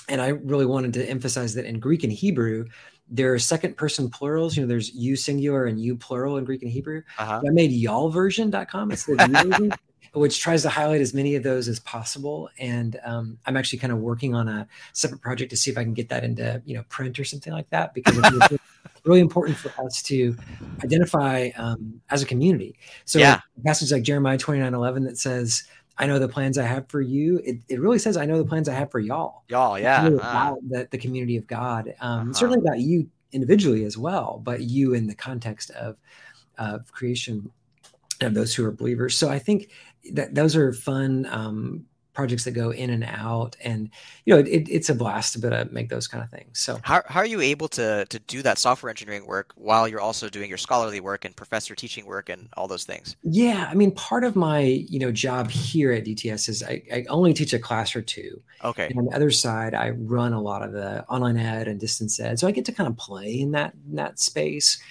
Speaker 2: and I really wanted to emphasize that in Greek and Hebrew there are second person plurals. You know, there's you singular and you plural in Greek and Hebrew. Uh-huh. I made y'allversion.com. It's the version, which tries to highlight as many of those as possible. And um, I'm actually kind of working on a separate project to see if I can get that into you know print or something like that because it's really important for us to identify um, as a community. So yeah. passages like Jeremiah 29, 11 that says, I know the plans I have for you. It, it really says, I know the plans I have for y'all.
Speaker 1: Y'all, yeah.
Speaker 2: Really uh, about the, the community of God. Um, uh-huh. Certainly about you individually as well, but you in the context of, of creation and those who are believers. So I think that those are fun um, projects that go in and out and you know it, it's a blast to be able to make those kind of things so.
Speaker 1: How, how are you able to to do that software engineering work while you're also doing your scholarly work and professor teaching work and all those things?
Speaker 2: Yeah i mean part of my you know job here at dts is i, I only teach a class or two.
Speaker 1: Okay.
Speaker 2: And on the other side i run a lot of the online ed and distance ed so i get to kind of play in that in that space.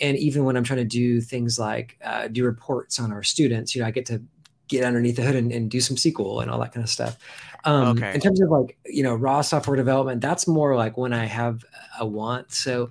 Speaker 2: And even when i'm trying to do things like uh, do reports on our students you know i get to get underneath the hood and, and do some SQL and all that kind of stuff. Um, okay. In terms of like you know raw software development, that's more like when I have a want. So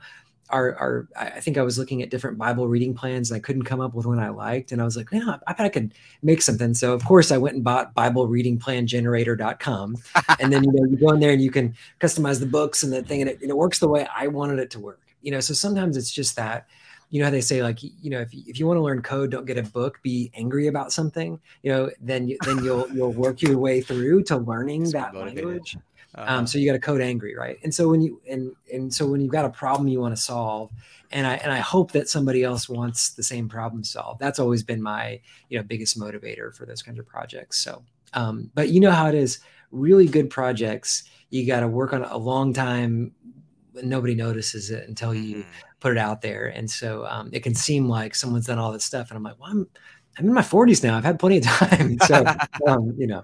Speaker 2: our, our I think I was looking at different Bible reading plans and I couldn't come up with one I liked. And I was like, yeah, I bet I could make something. So of course I went and bought Bible reading plan generator.com. and then, you know, you go in there and you can customize the books and the thing and it, and it works the way I wanted it to work. You know, so sometimes it's just that you know how they say like you know if you, if you want to learn code don't get a book be angry about something you know then you, then you'll you'll work your way through to learning that language uh-huh. um, so you got to code angry right and so when you and and so when you've got a problem you want to solve and i and i hope that somebody else wants the same problem solved that's always been my you know biggest motivator for those kinds of projects so um, but you know how it is really good projects you got to work on a long time nobody notices it until you mm-hmm. Put it out there. And so um, it can seem like someone's done all this stuff, and I'm like, well, I'm I'm in my 40s now. I've had plenty of time. So um, you know.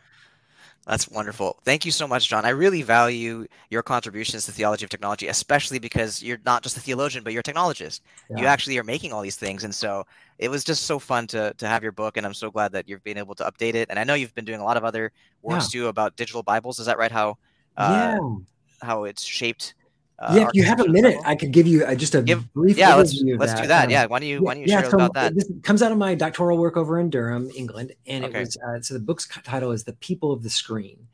Speaker 1: That's wonderful. Thank you so much, John. I really value your contributions to theology of technology, especially because you're not just a theologian, but you're a technologist. Yeah. You actually are making all these things. And so it was just so fun to, to have your book. And I'm so glad that you've been able to update it. And I know you've been doing a lot of other works yeah. too about digital Bibles. Is that right? How, uh, yeah. how it's shaped
Speaker 2: uh, yeah, if you have a minute, I could give you uh, just a give, brief
Speaker 1: yeah, let's, let's that. do that. Um, yeah, why don't you why don't you yeah, share so about that?
Speaker 2: This comes out of my doctoral work over in Durham, England, and okay. it was uh, so the book's title is "The People of the Screen,"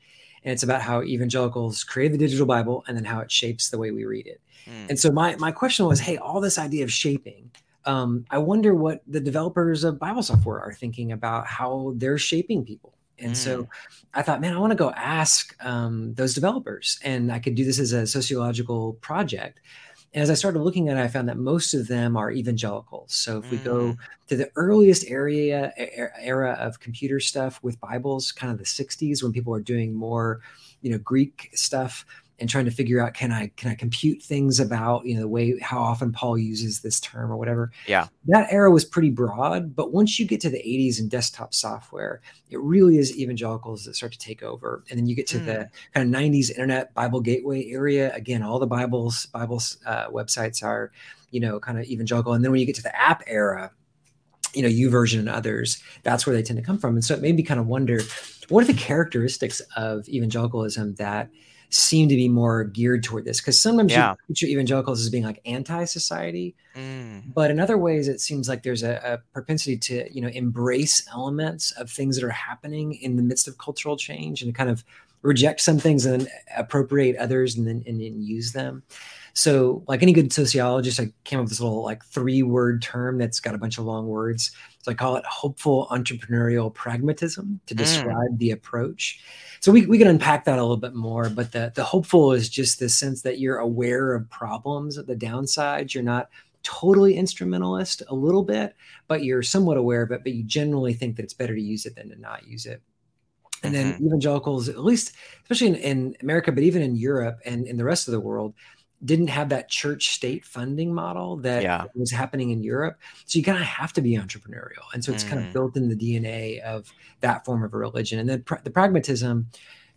Speaker 2: and it's about how evangelicals create the digital Bible and then how it shapes the way we read it. Mm. And so my my question was, hey, all this idea of shaping. Um, I wonder what the developers of Bible software are thinking about how they're shaping people and mm. so I thought, man, I want to go ask um, those developers, and I could do this as a sociological project. And as I started looking at it, I found that most of them are evangelicals. So if we go mm. to the earliest area era of computer stuff with Bibles, kind of the 60s, when people were doing more, you know, Greek stuff, and trying to figure out can I can I compute things about you know the way how often Paul uses this term or whatever.
Speaker 1: Yeah,
Speaker 2: that era was pretty broad, but once you get to the 80s and desktop software, it really is evangelicals that start to take over, and then you get to mm. the kind of 90s internet Bible gateway area. Again, all the Bibles Bibles uh, websites are you know kind of evangelical, and then when you get to the app era. You know, YouVersion and others, that's where they tend to come from. And so it made me kind of wonder what are the characteristics of evangelicalism that seem to be more geared toward this because sometimes yeah. you picture evangelicals as being like anti-society mm. but in other ways it seems like there's a, a, propensity to you know embrace elements of things that are happening in the midst of cultural change and kind of reject some things and appropriate others and then and then use them so like any good sociologist i came up with this little like three word term that's got a bunch of long words so i call it hopeful entrepreneurial pragmatism to mm. describe mm. the approach so we, we can unpack that a little bit more but the, the hopeful is just the sense that you're aware of problems the downsides you're not totally instrumentalist a little bit but you're somewhat aware of it but you generally think that it's better to use it than to not use it and then mm-hmm. evangelicals at least especially in, in america but even in europe and in the rest of the world didn't have that church state funding model that yeah. was happening in Europe. So you kind of have to be entrepreneurial. And so it's mm. kind of built in the DNA of that form of a religion. And then pr- the pragmatism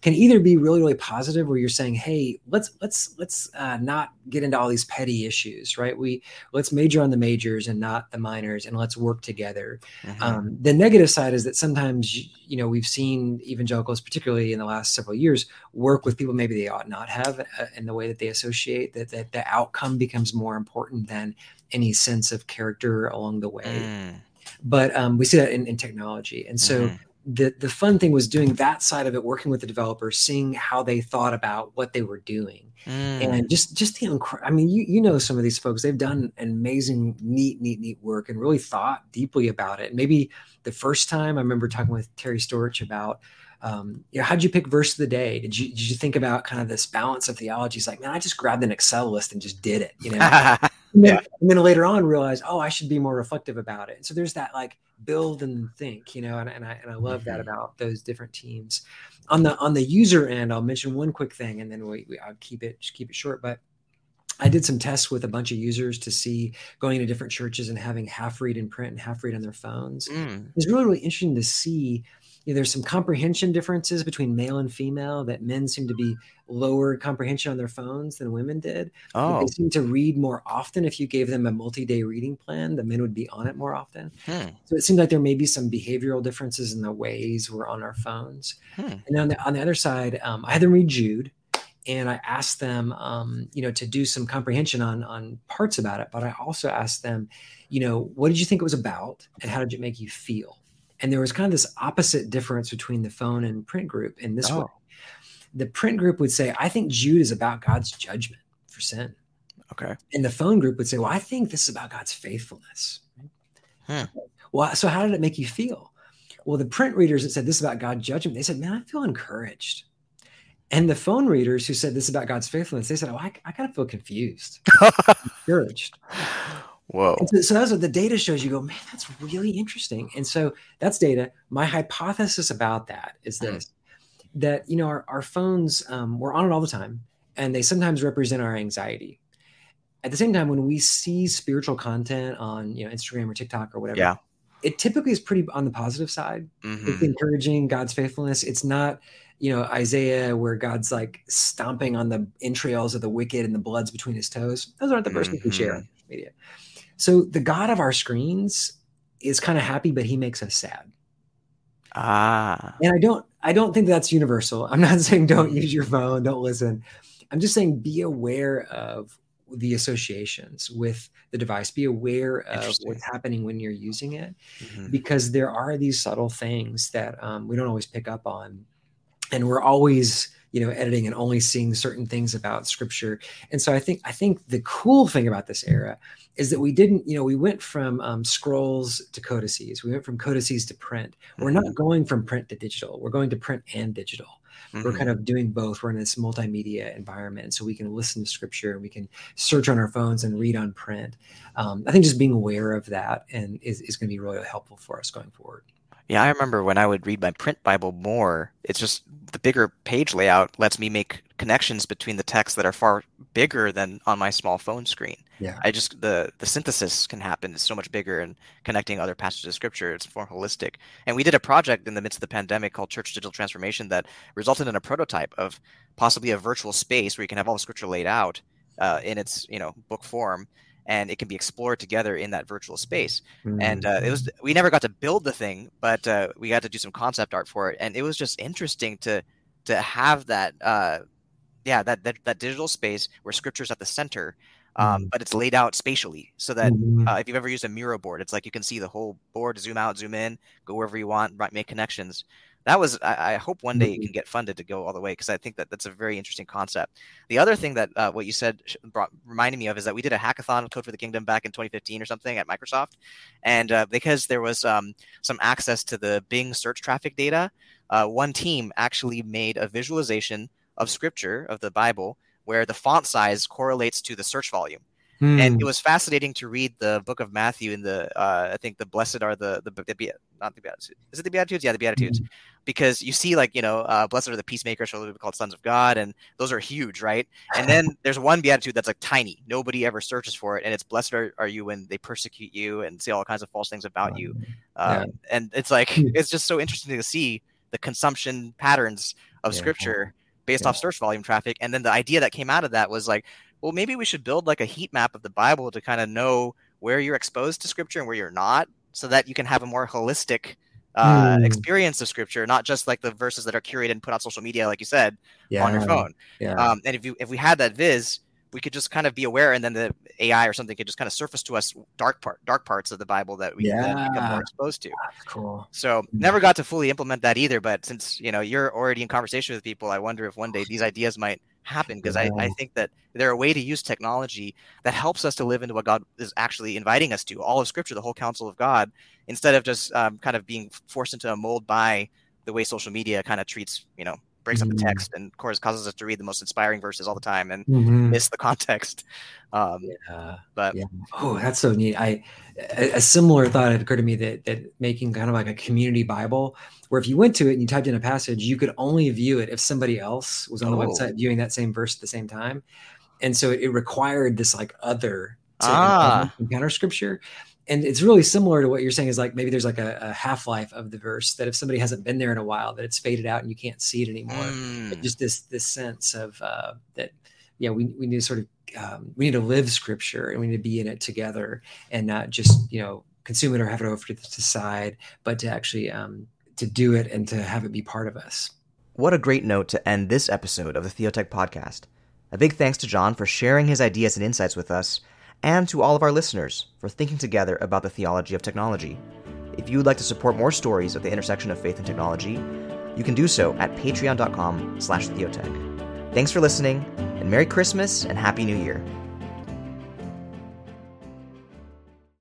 Speaker 2: can either be really really positive where you're saying hey let's let's let's uh, not get into all these petty issues right? We let's major on the majors and not the minors and let's work together. Mm-hmm. um, the negative side is that sometimes you know we've seen evangelicals particularly in the last several years work with people maybe they ought not have uh, in the way that they associate that, that the outcome becomes more important than any sense of character along the way. Mm. but um, we see that in, in technology. And so mm-hmm the the fun thing was doing that side of it working with the developers seeing how they thought about what they were doing mm. and just just the incre- i mean you you know some of these folks they've done amazing neat neat neat work and really thought deeply about it maybe the first time i remember talking with terry storch about um, you know, how'd you pick verse of the day? Did you did you think about kind of this balance of theology? He's like, man, I just grabbed an Excel list and just did it, you know. and, then, yeah. and, then, later on, realized, oh, I should be more reflective about it. so there's that like build and think, you know, and, and I and I love mm-hmm. that about those different teams. On the on the user end, I'll mention one quick thing, and then we, we I'll keep it just keep it short, but. I did some tests with a bunch of users to see going to different churches and having half read in print and half read on their phones. Mm. It's really, really interesting to see there's some comprehension differences between male and female that men seem to be lower comprehension on their phones than women did. Oh. They seem to read more often. If you gave them a multi-day reading plan, the men would be on it more often. Hmm. So it seemed like there may be some behavioral differences in the ways we're on our phones. Hmm. And on the, on the other side, um, I had them read Jude and I asked them, um, you know, to do some comprehension on on parts about it. But I also asked them, you know, what did you think it was about, and how did it make you feel? And there was kind of this opposite difference between the phone and print group in this oh. way. The print group would say, I think Jude is about God's judgment for sin.
Speaker 1: Okay.
Speaker 2: And the phone group would say, Well, I think this is about God's faithfulness. Hmm. Well, so how did it make you feel? Well, the print readers that said this about God's judgment, they said, Man, I feel encouraged. And the phone readers who said this about God's faithfulness, they said, Oh, I, I kind of feel confused, encouraged.
Speaker 1: Whoa.
Speaker 2: So, so, that's what the data shows. You go, man, that's really interesting. And so that's data. My hypothesis about that is hmm. this mm. that, you know, our, our phones, um, we're on it all the time, and they sometimes represent our anxiety. At the same time, when we see spiritual content on, you know, Instagram or TikTok or whatever,
Speaker 1: yeah.
Speaker 2: it typically is pretty on the positive side.
Speaker 1: Mhm.
Speaker 2: It's encouraging God's faithfulness. It's not, you know, Isaiah where God's like stomping on the entrails of the wicked and the bloods between his toes. Those aren't the verses we share on media. So the God of our screens is kind of happy, but he makes us sad.
Speaker 1: Ah.
Speaker 2: And I don't I don't think that's universal. I'm not saying don't use your phone, don't listen. I'm just saying be aware of the associations with the device. Be aware of what's happening when you're using it
Speaker 1: Mhm.
Speaker 2: because there are these subtle things that um, we don't always pick up on and we're always you know editing and only seeing certain things about scripture. And so i think i think the cool thing about this era is that we didn't you know we went from um, scrolls to codices. We went from codices to print. We're not going from print to digital. We're going to print and digital. We're
Speaker 1: Mhm.
Speaker 2: kind of doing both. We're in this multimedia environment so we can listen to scripture and we can search on our phones and read on print. Um, i think just being aware of that and is, is going to be really helpful for us going forward
Speaker 1: Yeah, I remember when I would read my print Bible more, it's just the bigger page layout lets me make connections between the texts that are far bigger than on my small phone screen.
Speaker 2: Yeah.
Speaker 1: I just the the synthesis can happen. It's so much bigger and connecting other passages of scripture. It's more holistic. And we did a project in the midst of the pandemic called Church Digital Transformation that resulted in a prototype of possibly a virtual space where you can have all the scripture laid out uh, in its you know book form, and it can be explored together in that virtual space and uh, it was we never got to build the thing but uh, we got to do some concept art for it and it was just interesting to to have that uh yeah that that, that digital space where scripture's at the center um,
Speaker 2: Mhm.
Speaker 1: but it's laid out spatially so that
Speaker 2: Mhm.
Speaker 1: uh, if you've ever used a Miro board it's like you can see the whole board zoom out zoom in go wherever you want right, make connections that was I, I hope one day it
Speaker 2: Mhm.
Speaker 1: can get funded to go all the way because I think that that's a very interesting concept. The other thing that uh, what you said brought, reminded me of is that we did a hackathon Code for the Kingdom back in 2015 or something at Microsoft, and uh, because there was um, some access to the Bing search traffic data, uh, one team actually made a visualization of Scripture of the Bible where the font size correlates to the search volume and
Speaker 2: Hmm.
Speaker 1: it was fascinating to read the book of Matthew in the uh, I think the blessed are the the, the Be- not the beatitudes. Is it the beatitudes? Yeah the beatitudes. Because you see like you know uh, blessed are the peacemakers they'll be called sons of God and those are huge right? And then there's one beatitude that's like tiny. Nobody ever searches for it and it's blessed are, are you when they persecute you and say all kinds of false things about you.
Speaker 2: Yeah.
Speaker 1: um, and it's like it's just so interesting to see the consumption patterns of
Speaker 2: Yeah.
Speaker 1: scripture based
Speaker 2: Yeah.
Speaker 1: off search volume traffic. And then the idea that came out of that was like well maybe we should build like a heat map of the bible to kind of know where you're exposed to scripture and where you're not so that you can have a more holistic uh,
Speaker 2: Hmm.
Speaker 1: experience of scripture not just like the verses that are curated and put on social media like you said on your phone
Speaker 2: Yeah.
Speaker 1: um, and if you if we had that viz we could just kind of be aware and then the ai or something could just kind of surface to us dark part dark parts of the bible that we then become more exposed to
Speaker 2: That's cool.
Speaker 1: so never got to fully implement that either. But since you know you're already in conversation with people, I wonder if one day these ideas might happen because I, I think that they're a way to use technology that helps us to live into what God is actually inviting us to, all of Scripture, the whole counsel of God, instead of just um, kind of being forced into a mold by the way social media kind of treats, you know, breaks up the
Speaker 2: Mhm.
Speaker 1: text and of course causes us to read the most inspiring verses all the time and
Speaker 2: Mhm.
Speaker 1: miss the context. Um,
Speaker 2: Yeah.
Speaker 1: but
Speaker 2: Yeah. Oh, that's so neat. I a, a similar thought had occurred to me that that making kind of like a community Bible, where if you went to it and you typed in a passage, you could only view it if somebody else was on the
Speaker 1: Oh.
Speaker 2: website viewing that same verse at the same time, and so it required this like other to
Speaker 1: Ah.
Speaker 2: encounter scripture. And it's really similar to what you're saying is like maybe there's like a, a half life of the verse that if somebody hasn't been there in a while, that it's faded out and you can't see it anymore.
Speaker 1: Mm,
Speaker 2: just this this sense of uh, that yeah we, we need to sort of um, we need to live scripture and we need to be in it together and not just you know consume it or have it over to the side but to actually um, to do it and to have it be part of us.
Speaker 1: What a great note to end this episode of the Theotech podcast. A big thanks to John for sharing his ideas and insights with us, and to all of our listeners for thinking together about the theology of technology. If you would like to support more stories at the intersection of faith and technology, you can do so at patreon.com slash theotech. Thanks for listening, and Merry Christmas and Happy New Year.